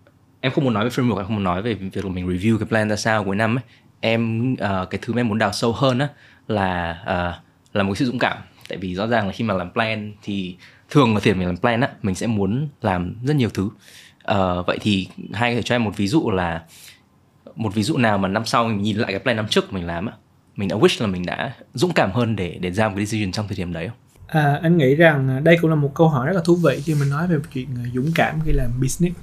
em không muốn nói về framework em không muốn nói về việc là mình review cái plan ra sao cuối năm ấy em uh, cái thứ mà em muốn đào sâu hơn á là uh, là một sự dũng cảm. Tại vì rõ ràng là khi mà làm plan thì thường là tiền mình làm plan á mình sẽ muốn làm rất nhiều thứ. Uh, vậy thì hai có thể cho em một ví dụ là một ví dụ nào mà năm sau mình nhìn lại cái plan năm trước mình làm á mình đã wish là mình đã dũng cảm hơn để để ra một cái decision trong thời điểm đấy không? À, anh nghĩ rằng à, đây cũng là một câu hỏi rất là thú vị khi mình nói về chuyện à, dũng cảm khi làm business.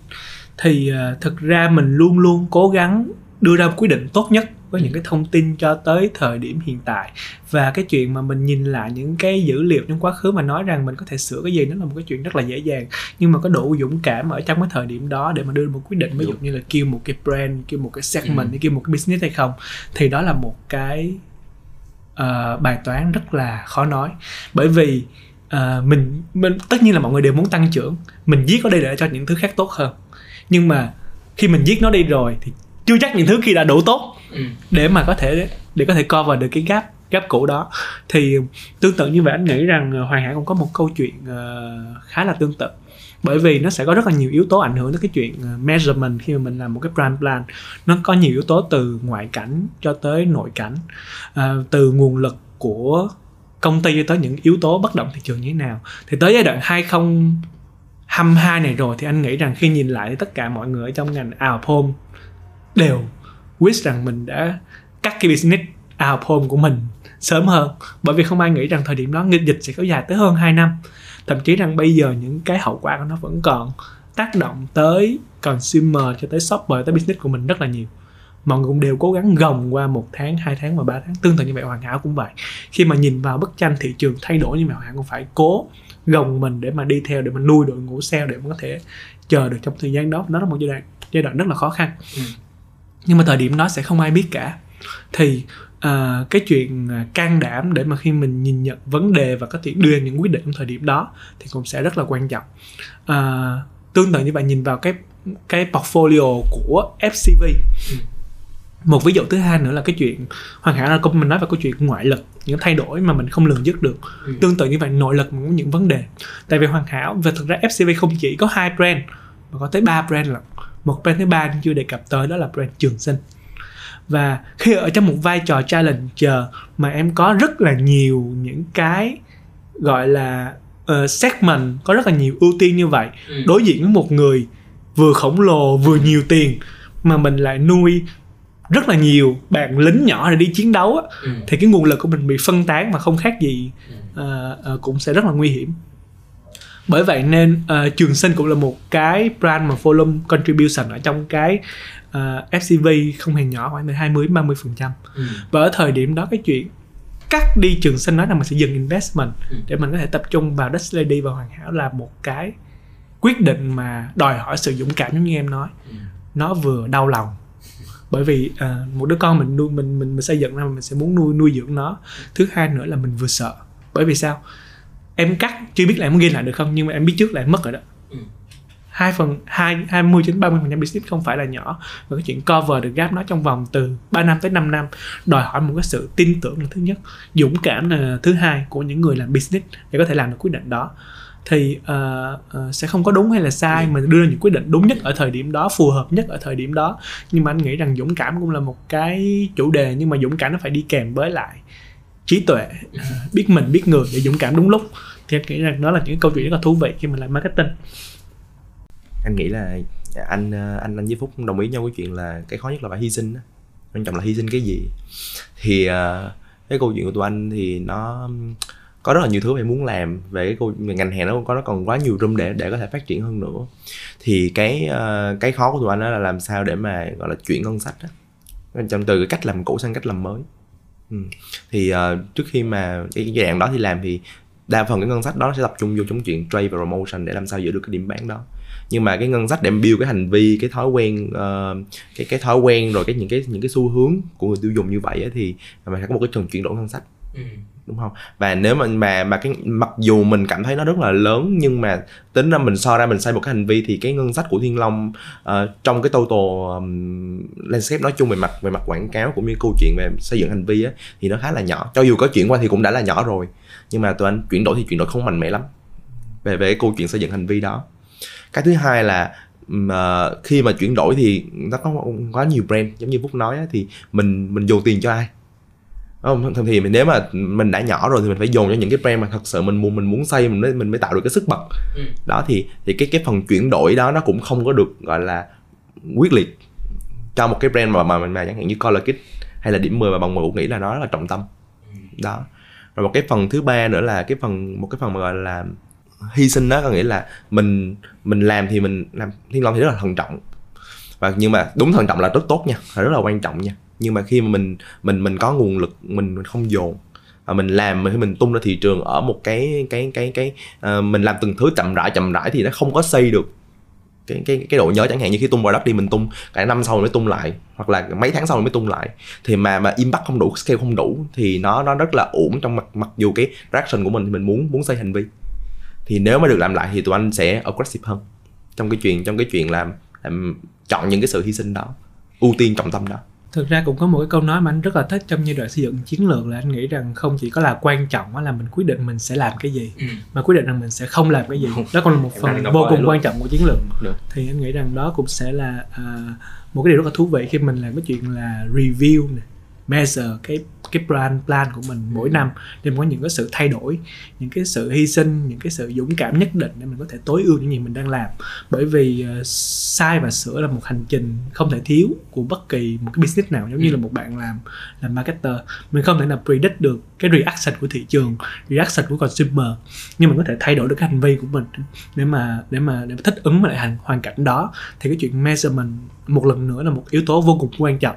Thì uh, thực ra mình luôn luôn cố gắng đưa ra một quyết định tốt nhất với những cái thông tin cho tới thời điểm hiện tại. Và cái chuyện mà mình nhìn lại những cái dữ liệu trong quá khứ mà nói rằng mình có thể sửa cái gì nó là một cái chuyện rất là dễ dàng. Nhưng mà có đủ dũng cảm ở trong cái thời điểm đó để mà đưa một quyết định ví dụ như là kêu một cái brand kêu một cái segment hay kêu một cái business hay không thì đó là một cái uh, bài toán rất là khó nói. Bởi vì uh, mình mình tất nhiên là mọi người đều muốn tăng trưởng mình giết nó đi để cho những thứ khác tốt hơn. Nhưng mà khi mình giết nó đi rồi thì chưa chắc những thứ kia đã đủ tốt Ừ. để mà có thể để có thể cover được cái gap gap cũ đó. Thì tương tự như vậy anh nghĩ rằng ờ, hoàng hải cũng có một câu chuyện uh, khá là tương tự. Bởi vì nó sẽ có rất là nhiều yếu tố ảnh hưởng tới cái chuyện ờ, measurement khi mà mình làm một cái brand plan. Nó có nhiều yếu tố từ ngoại cảnh cho tới nội cảnh. À, từ nguồn lực của công ty cho tới những yếu tố bất động thị trường như thế nào. Thì tới giai đoạn 2022 này rồi thì anh nghĩ rằng khi nhìn lại tất cả mọi người ở trong ngành out home đều wish rằng mình đã cắt cái business out of home của mình sớm hơn. Bởi vì không ai nghĩ rằng thời điểm đó nghịch dịch sẽ kéo dài tới hơn 2 năm. Thậm chí rằng bây giờ những cái hậu quả của nó vẫn còn tác động tới consumer cho tới shopper, tới business của mình rất là nhiều. Mọi người cũng đều cố gắng gồng qua một tháng, hai tháng và ba tháng. Tương tự như vậy, hoàn hảo cũng vậy. Khi mà nhìn vào bức tranh thị trường thay đổi như vậy hoàn hảo cũng phải cố gồng mình để mà đi theo, để mà nuôi đội ngũ sale để mà có thể chờ được trong thời gian đó. Nó là một giai đoạn giai đoạn rất là khó khăn. Ừ nhưng mà thời điểm đó sẽ không ai biết cả. Thì à, cái chuyện à, can đảm để mà khi mình nhìn nhận vấn đề và có thể đưa những quyết định trong thời điểm đó thì cũng sẽ rất là quan trọng. À, tương tự như vậy nhìn vào cái cái portfolio của FCV Ừ. một ví dụ thứ hai nữa là cái chuyện hoàn hảo là mình nói về câu chuyện ngoại lực những thay đổi mà mình không lường dứt được. Ừ. tương tự như vậy nội lực cũng những vấn đề. Tại vì hoàn hảo và thực ra FCV không chỉ có hai brand mà có tới ba brand lận một brand thứ ba chưa đề cập tới đó là brand Trường Sinh và khi ở trong một vai trò challenger mà em có rất là nhiều những cái gọi là uh, segment có rất là nhiều ưu tiên như vậy Ừ. đối diện với một người vừa khổng lồ vừa nhiều tiền mà mình lại nuôi rất là nhiều bạn lính nhỏ để đi chiến đấu á, Ừ. thì cái nguồn lực của mình bị phân tán mà không khác gì ờ, ờ, cũng sẽ rất là nguy hiểm bởi vậy nên ờ, trường sinh cũng là một cái brand mà volume contribution ở trong cái ờ, FCV không hề nhỏ khoảng từ 20 đến 30 phần trăm Ừ. và ở thời điểm đó cái chuyện cắt đi trường sinh nói rằng mình sẽ dừng investment Ừ. để mình có thể tập trung vào Dutch Lady và Hoàn Hảo là một cái quyết định mà đòi hỏi sự dũng cảm giống như em nói Ừ. nó vừa đau lòng bởi vì à, một đứa con mình nuôi mình mình mình xây dựng ra mình sẽ muốn nuôi nuôi dưỡng nó thứ hai nữa là mình vừa sợ bởi vì sao em cắt chưa biết là em ghi lại được không nhưng mà em biết trước là em mất rồi đó. Ừ. hai phần hai hai mươi đến ba mươi phần trăm business không phải là nhỏ. Và cái chuyện cover được gap nó trong vòng từ 3 năm tới 5 năm đòi hỏi một cái sự tin tưởng là thứ nhất. Dũng cảm là thứ hai của những người làm business để có thể làm được quyết định đó. Thì ờ, ờ, sẽ không có đúng hay là sai mà đưa ra những quyết định đúng nhất ở thời điểm đó phù hợp nhất ở thời điểm đó. Nhưng mà anh nghĩ rằng dũng cảm cũng là một cái chủ đề nhưng mà dũng cảm nó phải đi kèm với lại trí tuệ, biết mình, biết người để dũng cảm đúng lúc. Thì anh nghĩ rằng đó là những câu chuyện rất là thú vị khi mình làm marketing. Anh nghĩ là anh anh anh với phúc đồng ý nhau cái chuyện là cái khó nhất là phải hy sinh đó. quan trọng là hy sinh cái gì. Thì à, cái câu chuyện của tụi anh thì nó có rất là nhiều thứ phải muốn làm về cái câu, về ngành hàng nó có, nó còn quá nhiều room để để có thể phát triển hơn nữa. Thì cái à, cái khó của tụi anh đó là làm sao để mà, gọi là, chuyển ngân sách đó trong từ cái cách làm cũ sang cách làm mới ừ. thì uh, trước khi mà cái giai đoạn đó thì làm thì đa phần cái ngân sách đó nó sẽ tập trung vô trong chuyện trade và promotion để làm sao giữ được cái điểm bán đó nhưng mà cái ngân sách để build cái hành vi cái thói quen uh, cái cái thói quen rồi cái những cái những cái xu hướng của người tiêu dùng như vậy ấy, thì mình phải có một cái trường chuyển đổi ngân sách Ừ đúng không? Và nếu mà mà mà cái mặc dù mình cảm thấy nó rất là lớn nhưng mà tính ra mình so ra mình xây một cái hành vi thì cái ngân sách của Thiên Long uh, trong cái total um, landscape nói chung về mặt về mặt quảng cáo cũng như câu chuyện về xây dựng hành vi á thì nó khá là nhỏ. Cho dù có chuyển qua thì cũng đã là nhỏ rồi. Nhưng mà tụi anh chuyển đổi thì chuyển đổi không mạnh mẽ lắm về về cái câu chuyện xây dựng hành vi đó. Cái thứ hai là mà ờ, khi mà chuyển đổi thì nó có quá nhiều brand. Giống như phúc nói á, thì mình mình dồn tiền cho ai? Không? Thì mình nếu mà mình đã nhỏ rồi thì mình phải dồn cho những cái brand mà thật sự mình muốn mình muốn xây mình mới mình mới tạo được cái sức bật. Ừ. đó thì thì cái cái phần chuyển đổi đó nó cũng không có được gọi là quyết liệt cho một cái brand mà mà mà chẳng hạn như Color Kit hay là điểm 10 mà bằng cũng nghĩ là nó rất là trọng tâm. Đó. Rồi một cái phần thứ ba nữa là cái phần một cái phần mà gọi là hy sinh đó có nghĩa là mình mình làm thì mình làm thiên long thì rất là thận trọng. Và nhưng mà đúng thận trọng là rất tốt nha là rất là quan trọng nha nhưng mà khi mà mình mình mình có nguồn lực mình, mình không dồn À, mình làm khi mình tung ra thị trường ở một cái cái cái cái à, mình làm từng thứ chậm rãi chậm rãi thì nó không có xây được cái cái cái độ nhớ. Chẳng hạn như khi tung product đi mình tung cả năm sau mới tung lại hoặc là mấy tháng sau mới tung lại. Thì mà mà impact không đủ scale không đủ thì nó nó rất là ổn trong mặt mặc dù cái traction của mình thì mình muốn muốn xây hành vi. Thì nếu mà được làm lại thì tụi anh sẽ aggressive hơn trong cái chuyện trong cái chuyện làm, làm chọn những cái sự hy sinh đó ưu tiên trọng tâm đó thực ra cũng có một cái câu nói mà anh rất là thích trong giai đoạn xây dựng chiến lược là anh nghĩ rằng không chỉ có là quan trọng là mình quyết định mình sẽ làm cái gì Ừ. mà quyết định rằng mình sẽ không làm cái gì đó còn là một phần vô cùng quan trọng của chiến lược Được. thì anh nghĩ rằng đó cũng sẽ là à, một cái điều rất là thú vị khi mình làm cái chuyện là review này measure cái cái brand plan của mình mỗi năm để mình có những cái sự thay đổi những cái sự hy sinh những cái sự dũng cảm nhất định để mình có thể tối ưu những gì mình đang làm. Bởi vì ờ, sai và sửa là một hành trình không thể thiếu của bất kỳ một cái business nào giống như là một bạn làm làm marketer. Mình không thể nào predict được cái reaction của thị trường reaction của consumer nhưng mình có thể thay đổi được cái hành vi của mình để mà để mà để mà thích ứng với lại hành hoàn cảnh đó. Thì cái chuyện measurement một lần nữa là một yếu tố vô cùng quan trọng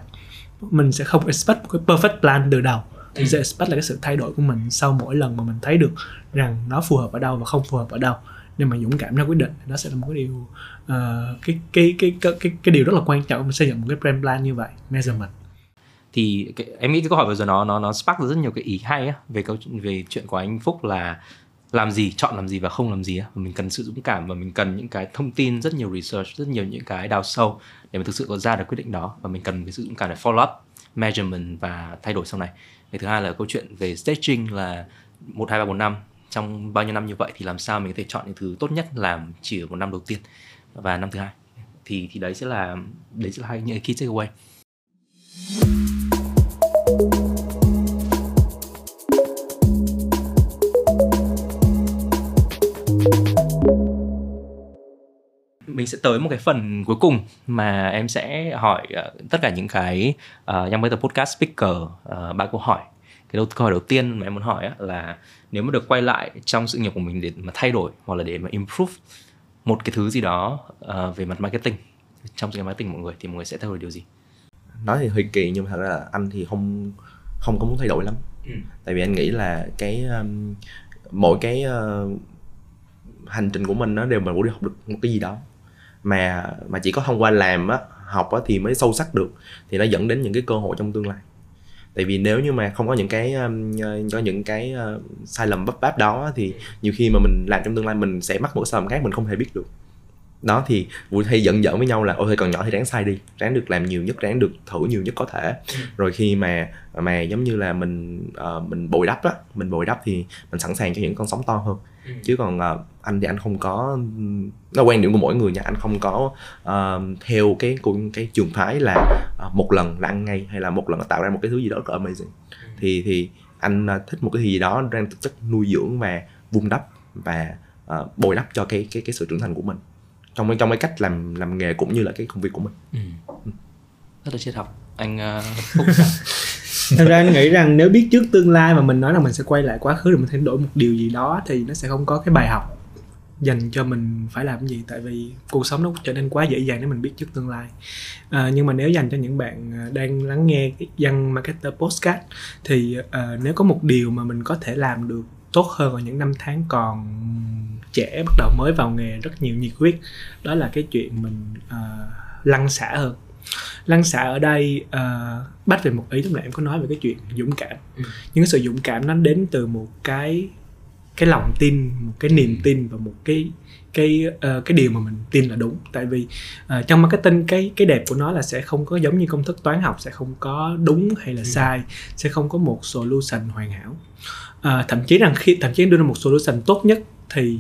mình sẽ không expect một cái perfect plan từ đầu. Mình sẽ expect là cái sự thay đổi của mình sau mỗi lần mà mình thấy được rằng nó phù hợp ở đâu và không phù hợp ở đâu. Nhưng mà dũng cảm ra quyết định đó sẽ là một cái điều uh, cái, cái cái cái cái cái điều rất là quan trọng mình xây dựng một cái brand plan như vậy measurement. Thì cái, em nghĩ cái câu hỏi vừa rồi nó nó nó spark ra rất nhiều cái ý hay á về câu về chuyện của anh Phúc là làm gì, chọn làm gì và không làm gì và mình cần sự dũng cảm và mình cần những cái thông tin, rất nhiều research, rất nhiều những cái đào sâu để mình thực sự có ra được quyết định đó. Và mình cần cái sự dũng cảm để follow up, measurement và thay đổi sau này. Cái thứ hai là câu chuyện về staging là một, hai, ba, bốn năm. Trong bao nhiêu năm như vậy thì làm sao mình có thể chọn những thứ tốt nhất làm chỉ ở một năm đầu tiên và năm thứ hai. Thì thì đấy sẽ là, đấy sẽ là hai những key takeaway. Mình sẽ tới một cái phần cuối cùng mà em sẽ hỏi uh, tất cả những cái uh, Young Better Podcast speaker uh, ba câu hỏi. Cái câu hỏi đầu tiên mà em muốn hỏi là nếu mà được quay lại trong sự nghiệp của mình để mà thay đổi hoặc là để mà improve một cái thứ gì đó uh, về mặt marketing trong sự nghiệp marketing mọi người thì mọi người sẽ thay đổi điều gì? Nói thì hơi kỳ nhưng mà thật ra là anh thì không không có muốn thay đổi lắm. Ừ. tại vì anh nghĩ là cái um, mỗi cái uh, hành trình của mình nó đều mà muốn đi học được một cái gì đó mà mà chỉ có thông qua làm á, học á thì mới sâu sắc được, thì nó dẫn đến những cái cơ hội trong tương lai. Tại vì nếu như mà không có những cái um, ờ, có những cái ờ, sai lầm bấp báp đó thì nhiều khi mà mình làm trong tương lai mình sẽ mắc một sai lầm khác mình không thể biết được đó thì vui hay giận dở với nhau là ôi còn nhỏ thì ráng sai đi ráng được làm nhiều nhất ráng được thử nhiều nhất có thể ừ. rồi khi mà mà giống như là mình uh, mình bồi đắp á mình bồi đắp thì mình sẵn sàng cho những con sóng to hơn ừ. chứ còn uh, anh thì anh không có nó quan điểm của mỗi người nha anh không có uh, theo cái cái trường phái là uh, một lần là ăn ngay hay là một lần tạo ra một cái thứ gì đó rất amazing ừ. thì thì anh uh, thích một cái gì đó đang thực chất nuôi dưỡng và vun đắp và uh, bồi đắp cho cái cái cái sự trưởng thành của mình trong trong cái cách làm làm nghề cũng như là cái công việc của mình. Ừ. rất là triết học. Anh uh, (laughs) thật ra anh nghĩ rằng nếu biết trước tương lai mà mình nói là mình sẽ quay lại quá khứ để mình thay đổi một điều gì đó thì nó sẽ không có cái bài học dành cho mình phải làm gì. Tại vì cuộc sống nó trở nên quá dễ dàng nếu mình biết trước tương lai. À, nhưng mà nếu dành cho những bạn à, đang lắng nghe cái dân marketer postcard thì à, nếu có một điều mà mình có thể làm được tốt hơn vào những năm tháng còn trẻ bắt đầu mới vào nghề rất nhiều nhiệt huyết. Đó là cái chuyện mình uh, lăn xả hơn. Lăn xả ở đây uh, bắt về một ý lúc nãy em có nói về cái chuyện dũng cảm. Ừ. nhưng cái sự dũng cảm nó đến từ một cái cái lòng tin một cái niềm tin và một cái cái uh, cái điều mà mình tin là đúng. Tại vì uh, trong marketing cái cái đẹp của nó là sẽ không có giống như công thức toán học sẽ không có đúng hay là ừ. sai sẽ không có một solution hoàn hảo uh, thậm chí rằng khi thậm chí đưa ra một solution tốt nhất thì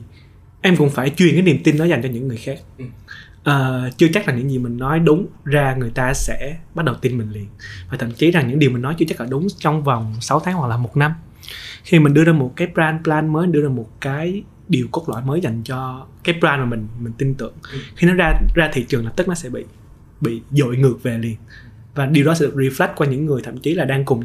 em cũng phải truyền cái niềm tin đó dành cho những người khác. Ừ. uh, chưa chắc là những gì mình nói đúng ra người ta sẽ bắt đầu tin mình liền. Và thậm chí rằng những điều mình nói chưa chắc là đúng trong vòng 6 tháng hoặc là một năm. Khi mình đưa ra một cái brand plan mới đưa ra một cái điều cốt lõi mới dành cho cái brand mà mình mình tin tưởng ừ. khi nó ra ra thị trường lập tức nó sẽ bị bị dội ngược về liền. Và điều đó sẽ được reflect qua những người thậm chí là đang cùng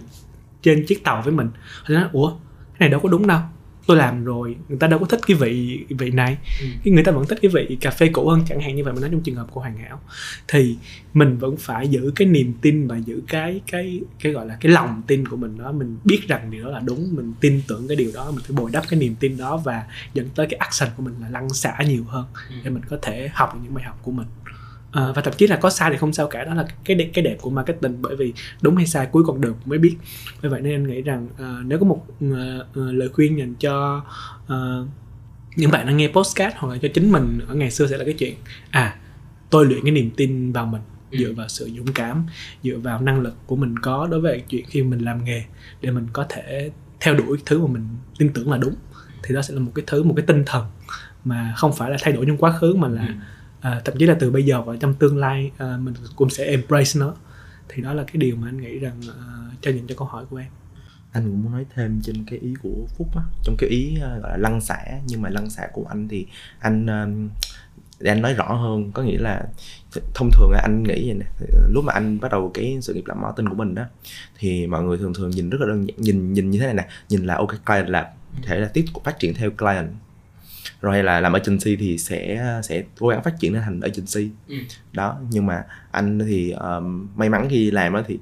trên chiếc tàu với mình. Họ nói ủa này đâu có đúng đâu tôi làm rồi người ta đâu có thích cái vị vị này ừ. người ta vẫn thích cái vị cà phê cũ hơn chẳng hạn như vậy mình nói trong trường hợp của hoàng hảo thì mình vẫn phải giữ cái niềm tin và giữ cái cái cái gọi là cái lòng tin của mình đó mình biết rằng điều đó là đúng mình tin tưởng cái điều đó mình phải bồi đắp cái niềm tin đó và dẫn tới cái action của mình là lăn xả nhiều hơn ừ. để mình có thể học những bài học của mình à, và thậm chí là có sai thì không sao cả. Đó là cái đẹp, cái đẹp của marketing bởi vì đúng hay sai cuối con đường mới biết. Vì vậy nên anh nghĩ rằng uh, nếu có một uh, uh, lời khuyên dành cho uh, những bạn đang nghe postcard hoặc là cho chính mình ở ngày xưa sẽ là cái chuyện à tôi luyện cái niềm tin vào mình ừ. dựa vào sự dũng cảm dựa vào năng lực của mình có đối với chuyện khi mình làm nghề để mình có thể theo đuổi thứ mà mình tin tưởng là đúng. Thì đó sẽ là một cái thứ một cái tinh thần mà không phải là thay đổi trong quá khứ mà là ừ à, thậm chí là từ bây giờ và trong tương lai à, mình cũng sẽ embrace nó. Thì đó là cái điều mà anh nghĩ rằng à, cho những cho câu hỏi của em. Anh cũng muốn nói thêm trên cái ý của phúc á trong cái ý à, gọi là lăng xả. Nhưng mà lăng xả của anh thì anh à, để anh nói rõ hơn. Có nghĩa là thông thường anh nghĩ vậy nè. Lúc mà anh bắt đầu cái sự nghiệp làm marketing của mình đó thì mọi người thường thường nhìn rất là đơn giản nhìn nhìn như thế này nè. Nhìn là ok client là thể là tiếp tục phát triển theo client rồi hay là làm agency thì sẽ sẽ cố gắng phát triển thành agency. Ừ. đó nhưng mà anh thì um, may mắn khi làm thì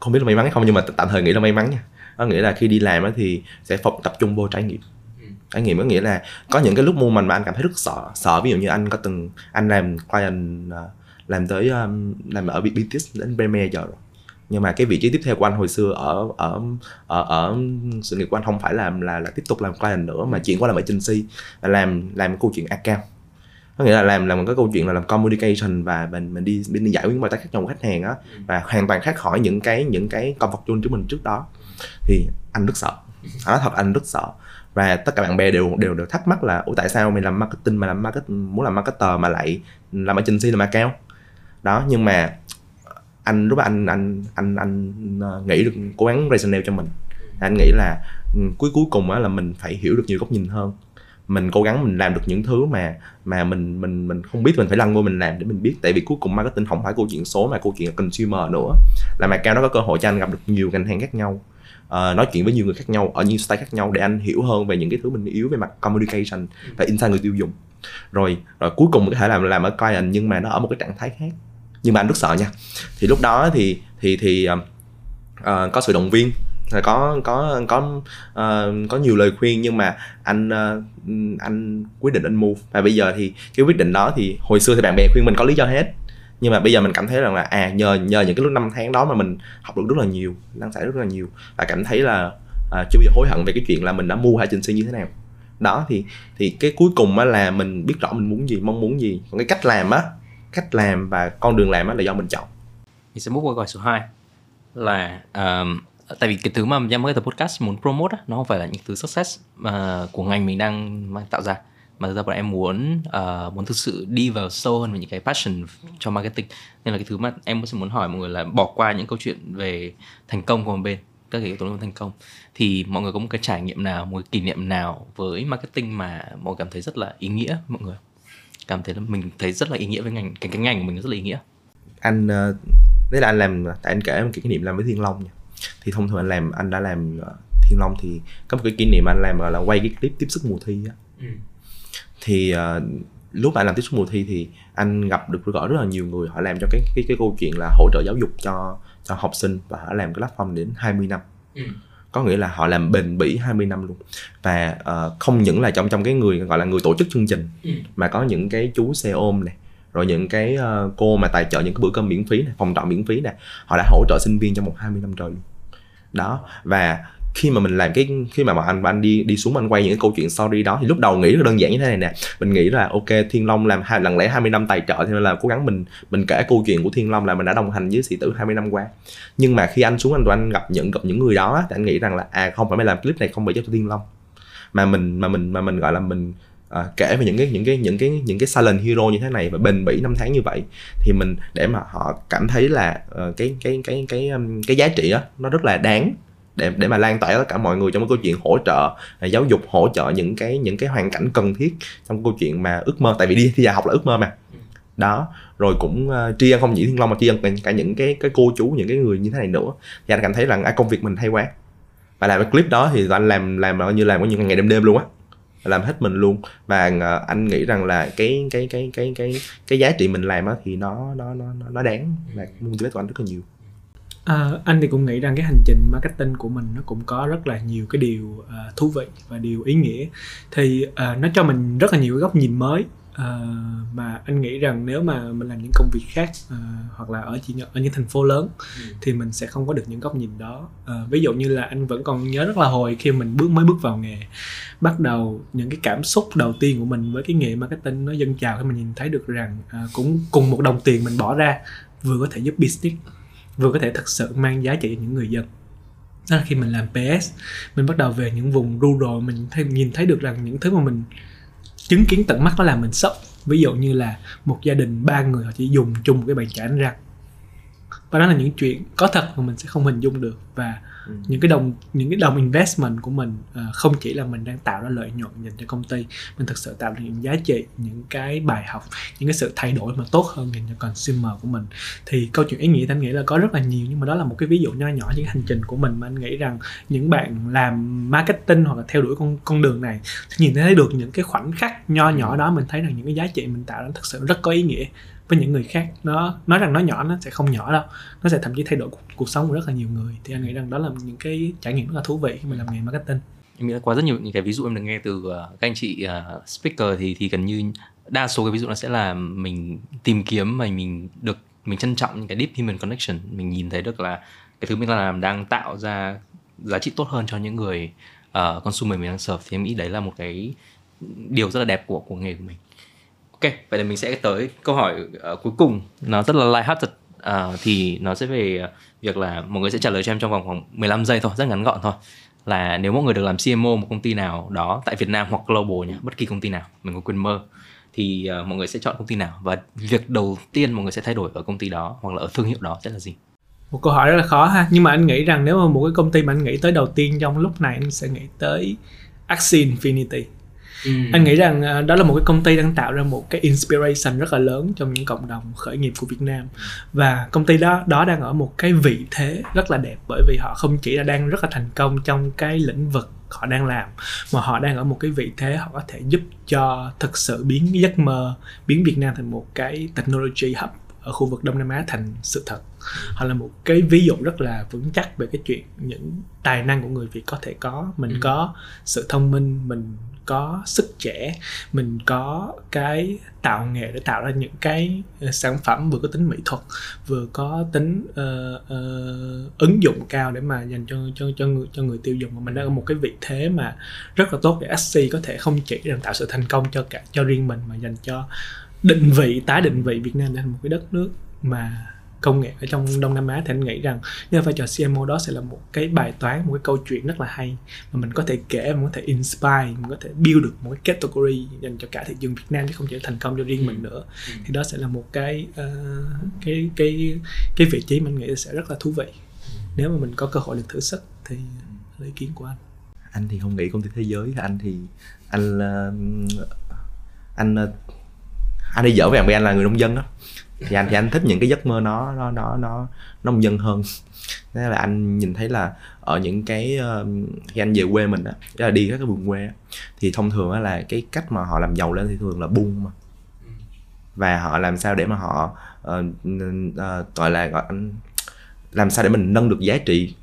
không biết là may mắn hay không nhưng mà tạm thời nghĩ là may mắn nha. Có nghĩa là khi đi làm thì sẽ phục tập trung vô trải nghiệm. Ừ. trải nghiệm có nghĩa là có những cái lúc mua mình mà anh cảm thấy rất sợ sợ. Ví dụ như anh có từng anh làm client uh, làm tới làm ở BTS đến Premier giờ rồi nhưng mà cái vị trí tiếp theo của anh hồi xưa ở ở ở, ở sự nghiệp của anh không phải làm là là tiếp tục làm client nữa mà chuyển qua làm agency là làm làm câu chuyện account. Có nghĩa là làm làm cái câu chuyện là làm communication và mình mình đi mình đi giải quyết bài toán khác nhau của khách hàng á và hoàn toàn khác khỏi những cái những cái comfort zone của mình trước đó. Thì anh rất sợ. Nói thật anh rất sợ. Và tất cả bạn bè đều đều đều thắc mắc là ủa tại sao mày làm marketing mà làm market muốn làm marketer mà lại làm agency làm account? Đó nhưng mà anh lúc đó anh anh anh anh ờ, nghĩ được cố gắng rationale cho mình. Anh nghĩ là ừ, cuối cuối cùng á là mình phải hiểu được nhiều góc nhìn hơn. Mình cố gắng mình làm được những thứ mà mà mình mình mình không biết mình phải lăn vô mình làm để mình biết. Tại vì cuối cùng marketing không phải câu chuyện số mà câu chuyện là consumer nữa. Là mà cao nó có cơ hội cho anh gặp được nhiều ngành hàng khác nhau. Uh, nói chuyện với nhiều người khác nhau ở nhiều style khác nhau để anh hiểu hơn về những cái thứ mình yếu về mặt communication và insight người tiêu dùng. Rồi rồi cuối cùng có thể làm làm ở client nhưng mà nó ở một cái trạng thái khác nhưng mà anh rất sợ nha. Thì lúc đó thì thì thì uh, có sự động viên. Có có có uh, có nhiều lời khuyên nhưng mà anh uh, anh quyết định anh move. Và bây giờ thì cái quyết định đó thì hồi xưa thì bạn bè khuyên mình có lý do hết. Nhưng mà bây giờ mình cảm thấy rằng là à nhờ nhờ những cái lúc năm tháng đó mà mình học được rất là nhiều năng giải rất là nhiều. Và cảm thấy là à, chưa bao giờ hối hận về cái chuyện là mình đã mua hay trình sinh như thế nào. Đó thì thì cái cuối cùng á là mình biết rõ mình muốn gì mong muốn gì. Còn cái cách làm á cách làm và con đường làm là do mình chọn. Mình sẽ bước qua câu hỏi số 2 là um, tại vì cái thứ mà Giang mới tập Podcast muốn promote á, nó không phải là những thứ success mà của ngành mình đang mang tạo ra. Mà thực ra bọn em muốn uh, muốn thực sự đi vào sâu hơn về những cái passion cho marketing. Nên là cái thứ mà em sẽ muốn hỏi mọi người là bỏ qua những câu chuyện về thành công của một bên các cái yếu tố thành công thì mọi người có một cái trải nghiệm nào một cái kỷ niệm nào với marketing mà mọi người cảm thấy rất là ý nghĩa mọi người? Cảm thấy là mình thấy rất là ý nghĩa với ngành cái cái ngành của mình rất là ý nghĩa anh uh, đấy là anh làm tại anh kể một cái kỷ niệm làm với thiên long nha thì thông thường anh làm anh đã làm uh, thiên long thì có một cái kỷ niệm anh làm là quay cái clip tiếp sức mùa thi á ừ. thì uh, lúc mà anh làm tiếp sức mùa thi thì anh gặp được gọi rất là nhiều người họ làm cho cái cái cái câu chuyện là hỗ trợ giáo dục cho cho học sinh và họ làm cái platform đến 20 năm ừ. Có nghĩa là họ làm bền bỉ 20 năm luôn và uh, không những là trong trong cái người gọi là người tổ chức chương trình ừ. mà có những cái chú xe ôm này rồi những cái uh, cô mà tài trợ những cái bữa cơm miễn phí này phòng trọ miễn phí này họ đã hỗ trợ sinh viên trong một 20 năm trời luôn đó và khi mà mình làm cái khi mà, bọn anh anh đi đi xuống anh quay những cái câu chuyện story đó thì lúc đầu nghĩ rất đơn giản như thế này nè. Mình nghĩ là ok thiên long làm hai lần lẽ 20 năm tài trợ thì nên là cố gắng mình mình kể câu chuyện của thiên long là mình đã đồng hành với sĩ tử 20 năm qua. Nhưng mà khi anh xuống anh tụi anh gặp những gặp những người đó thì anh nghĩ rằng là à không phải mới làm clip này không phải cho thiên long. Mà mình mà mình mà mình gọi là mình à, kể về những cái những cái những cái những cái silent hero như thế này và bền bỉ năm tháng như vậy thì mình để mà họ cảm thấy là uh, cái cái cái cái um, cái giá trị đó nó rất là đáng để để mà lan tỏa tất cả mọi người trong cái câu chuyện hỗ trợ à, giáo dục hỗ trợ những cái những cái hoàn cảnh cần thiết trong câu chuyện mà ước mơ. Tại vì đi thi đại học là ước mơ mà. Đó rồi cũng uh, tri ân không chỉ thiên long mà tri ân cả, cả những cái cái cô chú những cái người như thế này nữa. Thì anh cảm thấy rằng à, công việc mình hay quá. Và làm cái clip đó thì anh làm làm như làm có những ngày đêm đêm luôn á. Làm hết mình luôn. Và uh, anh nghĩ rằng là cái cái cái cái cái cái giá trị mình làm á thì nó nó nó nó đáng. Và motivate của anh rất là nhiều. À, anh thì cũng nghĩ rằng cái hành trình marketing của mình nó cũng có rất là nhiều cái điều uh, thú vị và điều ý nghĩa. Thì uh, nó cho mình rất là nhiều cái góc nhìn mới uh, mà anh nghĩ rằng nếu mà mình làm những công việc khác uh, hoặc là ở chỉ ở những thành phố lớn ừ. thì mình sẽ không có được những góc nhìn đó. Uh, ví dụ như là anh vẫn còn nhớ rất là hồi khi mình bước mới bước vào nghề bắt đầu những cái cảm xúc đầu tiên của mình với cái nghề marketing nó dâng trào khi mình nhìn thấy được rằng uh, cũng cùng một đồng tiền mình bỏ ra vừa có thể giúp business vừa có thể thực sự mang giá trị cho những người dân. Đó là khi mình làm PS mình bắt đầu về những vùng rural mình thấy, nhìn thấy được rằng những thứ mà mình chứng kiến tận mắt nó làm mình sốc. Ví dụ như là một gia đình ba người họ chỉ dùng chung một cái bàn chải đánh răng. Và đó là những chuyện có thật mà mình sẽ không hình dung được. Và Ừ. những cái đồng những cái đồng investment của mình uh, không chỉ là mình đang tạo ra lợi nhuận dành cho công ty mình thực sự tạo ra những giá trị những cái bài học những cái sự thay đổi mà tốt hơn dành cho consumer của mình thì câu chuyện ý nghĩa anh nghĩ là có rất là nhiều nhưng mà đó là một cái ví dụ nho nhỏ những hành trình của mình mà anh nghĩ rằng những bạn làm marketing hoặc là theo đuổi con con đường này nhìn thấy được những cái khoảnh khắc nho nhỏ đó mình thấy rằng những cái giá trị mình tạo ra thực sự rất có ý nghĩa với những người khác. Nó nói rằng nó nhỏ nó sẽ không nhỏ đâu. Nó sẽ thậm chí thay đổi cuộc, cuộc sống của rất là nhiều người. Thì anh nghĩ rằng đó là những cái trải nghiệm rất là thú vị khi mình làm nghề marketing. Em nghĩ là qua rất nhiều những cái ví dụ em được nghe từ ờ, các anh chị uh, speaker thì thì gần như đa số cái ví dụ nó sẽ là mình tìm kiếm mà mình được mình trân trọng những cái deep human connection. Mình nhìn thấy được là cái thứ mình làm đang tạo ra giá trị tốt hơn cho những người uh, consumer mình đang serve. Thì em nghĩ đấy là một cái điều rất là đẹp của của nghề của mình ok vậy là mình sẽ tới câu hỏi uh, cuối cùng. Nó rất là light-hearted uh, thì nó sẽ về ờ, việc là mọi người sẽ trả lời cho em trong vòng khoảng 15 giây thôi rất ngắn gọn thôi. Là nếu mọi người được làm CMO một công ty nào đó tại Việt Nam hoặc global nhé bất kỳ công ty nào mình có quyền mơ thì uh, mọi người sẽ chọn công ty nào? Và việc đầu tiên mọi người sẽ thay đổi ở công ty đó hoặc là ở thương hiệu đó sẽ là gì? Một câu hỏi rất là khó ha nhưng mà anh nghĩ rằng nếu mà một cái công ty mà anh nghĩ tới đầu tiên trong lúc này anh sẽ nghĩ tới Axie Infinity. Ừ. anh nghĩ rằng à, đó là một cái công ty đang tạo ra một cái inspiration rất là lớn trong những cộng đồng khởi nghiệp của Việt Nam và công ty đó đó đang ở một cái vị thế rất là đẹp bởi vì họ không chỉ là đang rất là thành công trong cái lĩnh vực họ đang làm mà họ đang ở một cái vị thế họ có thể giúp cho thực sự biến giấc mơ biến Việt Nam thành một cái technology hub ở khu vực Đông Nam Á thành sự thật họ là một cái ví dụ rất là vững chắc về cái chuyện những tài năng của người Việt có thể có mình ừ. có sự thông minh mình có sức trẻ mình có cái tạo nghề để tạo ra những cái ờ, sản phẩm vừa có tính mỹ thuật vừa có tính uh, uh, ứng dụng cao để mà dành cho cho cho người cho người tiêu dùng. Mà mình đang ở một cái vị thế mà rất là tốt để SC có thể không chỉ là tạo sự thành công cho cả cho riêng mình mà dành cho định vị tái định vị Việt Nam thành một cái đất nước mà công nghệ ở trong Đông Nam Á thì anh nghĩ rằng nếu vai trò CMO đó sẽ là một cái bài toán một cái câu chuyện rất là hay mà mình có thể kể mình có thể inspire mình có thể build được một cái category dành cho cả thị trường Việt Nam chứ không chỉ thành công cho riêng mình nữa. Ừ. thì đó sẽ là một cái uh, cái cái cái vị trí mình nghĩ sẽ rất là thú vị. Nếu mà mình có cơ hội được thử sức thì lấy ý kiến của anh. Anh thì không nghĩ công ty thế giới anh thì anh uh, anh uh, anh đi dở với bạn anh là người nông dân đó thì anh thì anh thích những cái giấc mơ nó nó nó nó nông dân hơn. Thế là anh nhìn thấy là ở những cái khi anh về quê mình á là đi các cái vùng quê thì thông thường á là cái cách mà họ làm giàu lên thì thường là buôn mà. Và họ làm sao để mà họ uh, uh, gọi là gọi anh làm sao để mình nâng được giá trị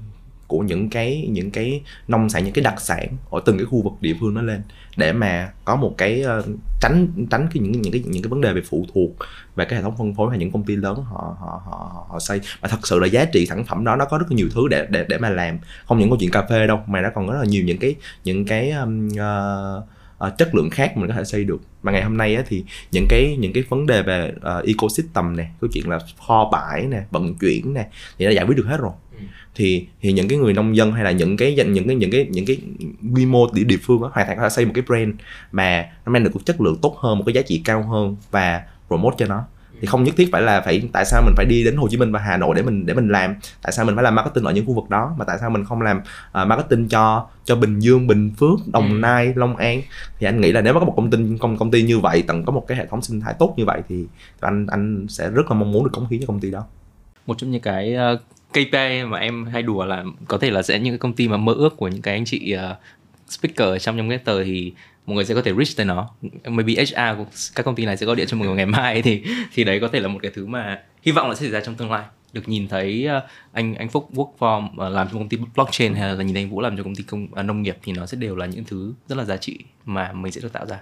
của những cái những cái nông sản những cái đặc sản ở từng cái khu vực địa phương nó lên để mà có một cái uh, tránh tránh cái những những cái những cái vấn đề về phụ thuộc về cái hệ thống phân phối hay những công ty lớn họ họ họ họ xây. Mà thật sự là giá trị sản phẩm đó nó có rất là nhiều thứ để để để mà làm. Không những câu chuyện cà phê đâu mà nó còn rất là nhiều những cái những cái um, uh, uh, chất lượng khác mình có thể xây được. Mà ngày hôm nay á, thì những cái những cái vấn đề về uh, ecosystem này câu chuyện là kho bãi nè vận chuyển nè thì đã giải quyết được hết rồi thì thì những cái người nông dân hay là những cái những cái những cái những cái quy mô địa, địa phương đó hoàn toàn có thể xây một cái brand mà nó mang được một chất lượng tốt hơn một cái giá trị cao hơn và promote cho nó. Thì không nhất thiết phải là phải tại sao mình phải đi đến Hồ Chí Minh và Hà Nội để mình để mình làm? Tại sao mình phải làm marketing ở những khu vực đó? Mà tại sao mình không làm uh, marketing cho cho Bình Dương Bình Phước Đồng ừ. Nai Long An? Thì anh nghĩ là nếu mà có một công ty công công ty như vậy tận có một cái hệ thống sinh thái tốt như vậy thì anh anh sẽ rất là mong muốn được cống hiến cho công ty đó. Một trong những cái uh, KPI mà em hay đùa là có thể là sẽ những cái công ty mà mơ ước của những cái anh chị uh, speaker trong trong tờ thì mọi người sẽ có thể reach tới nó. Maybe HR của các công ty này sẽ gọi điện cho mọi người ngày mai thì thì đấy có thể là một cái thứ mà hy vọng là sẽ xảy ra trong tương lai. Được nhìn thấy uh, anh anh Phúc work for uh, ờ, làm cho công ty blockchain hay là nhìn thấy anh Vũ làm cho công ty công uh, nông nghiệp thì nó sẽ đều là những thứ rất là giá trị mà mình sẽ được tạo ra.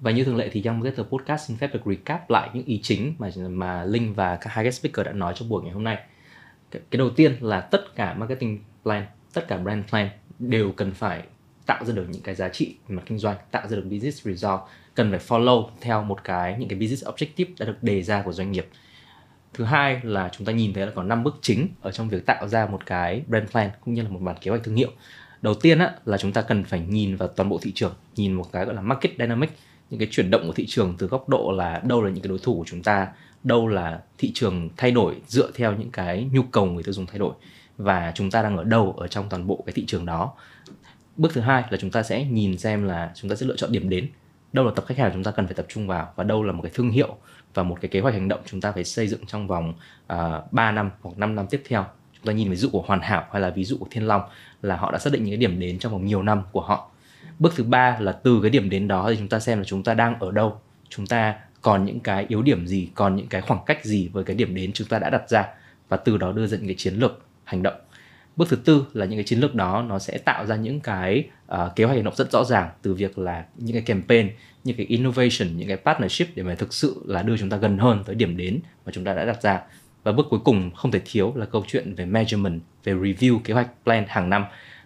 Và như thường lệ thì trong cái podcast xin phép được recap lại những ý chính mà mà Linh và các hai guest speaker đã nói trong buổi ngày hôm nay cái, đầu tiên là tất cả marketing plan tất cả brand plan đều cần phải tạo ra được những cái giá trị về mặt kinh doanh tạo ra được business result cần phải follow theo một cái những cái business objective đã được đề ra của doanh nghiệp. Thứ hai là chúng ta nhìn thấy là có năm bước chính ở trong việc tạo ra một cái brand plan cũng như là một bản kế hoạch thương hiệu. Đầu tiên á, là chúng ta cần phải nhìn vào toàn bộ thị trường nhìn một cái gọi là market dynamic những cái chuyển động của thị trường từ góc độ là đâu là những cái đối thủ của chúng ta đâu là thị trường thay đổi dựa theo những cái nhu cầu người tiêu dùng thay đổi và chúng ta đang ở đâu ở trong toàn bộ cái thị trường đó. Bước thứ hai là chúng ta sẽ nhìn xem là chúng ta sẽ lựa chọn điểm đến đâu là tập khách hàng chúng ta cần phải tập trung vào và đâu là một cái thương hiệu và một cái kế hoạch hành động chúng ta phải xây dựng trong vòng ờ, uh, 3 năm hoặc 5 năm tiếp theo. Chúng ta nhìn ví dụ của hoàn hảo hay là ví dụ của thiên long là họ đã xác định những cái điểm đến trong vòng nhiều năm của họ bước thứ ba là từ cái điểm đến đó thì chúng ta xem là chúng ta đang ở đâu. Chúng ta còn những cái yếu điểm gì còn những cái khoảng cách gì với cái điểm đến chúng ta đã đặt ra và từ đó đưa ra những cái chiến lược hành động. Bước thứ tư là những cái chiến lược đó nó sẽ tạo ra những cái uh, kế hoạch hành động rất rõ ràng từ việc là những cái campaign những cái innovation những cái partnership để mà thực sự là đưa chúng ta gần hơn tới điểm đến mà chúng ta đã đặt ra. Và bước cuối cùng không thể thiếu là câu chuyện về measurement về review kế hoạch plan hàng năm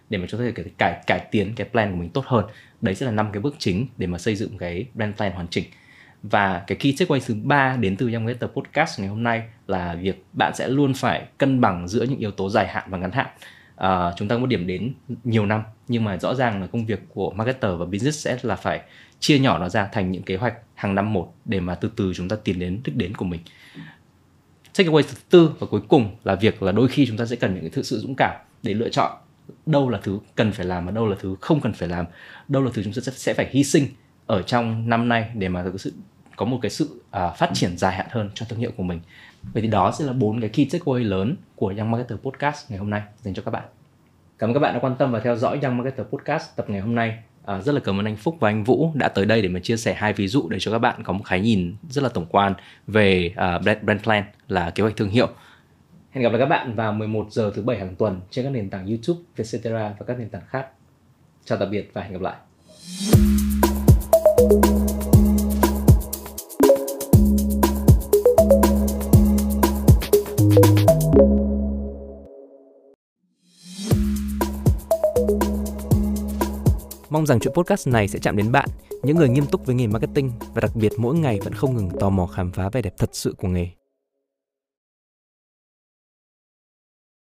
để mà chúng ta có thể cải cải tiến cái plan của mình tốt hơn. Đấy sẽ là năm cái bước chính để mà xây dựng cái brand plan hoàn chỉnh. Và cái key takeaway thứ ba đến từ trong cái tập podcast ngày hôm nay là việc bạn sẽ luôn phải cân bằng giữa những yếu tố dài hạn và ngắn hạn. À, chúng ta có một điểm đến nhiều năm nhưng mà rõ ràng là công việc của marketer và business sẽ là phải chia nhỏ nó ra thành những kế hoạch hàng năm một để mà từ từ chúng ta tiến đến đích đến của mình. Takeaway thứ tư và cuối cùng là việc là đôi khi chúng ta sẽ cần những cái sự dũng cảm để lựa chọn đâu là thứ cần phải làm và đâu là thứ không cần phải làm. Đâu là thứ chúng ta sẽ phải hy sinh ở trong năm nay để mà có sự có một cái sự uh, phát triển dài hạn hơn cho thương hiệu của mình. Vậy thì đó sẽ là bốn cái key takeaway lớn của Young Marketer Podcast ngày hôm nay dành cho các bạn. Cảm ơn các bạn đã quan tâm và theo dõi Young Marketer Podcast tập ngày hôm nay. À, rất là cảm ơn anh Phúc và anh Vũ đã tới đây để mà chia sẻ hai ví dụ để cho các bạn có một khái nhìn rất là tổng quan về uh, brand, brand plan là kế hoạch thương hiệu. Hẹn gặp lại các bạn vào 11 giờ thứ bảy hàng tuần trên các nền tảng YouTube, Vietcetera và các nền tảng khác. Chào tạm biệt và hẹn gặp lại. Mong rằng chuyện podcast này sẽ chạm đến bạn, những người nghiêm túc với nghề marketing và đặc biệt mỗi ngày vẫn không ngừng tò mò khám phá vẻ đẹp thật sự của nghề.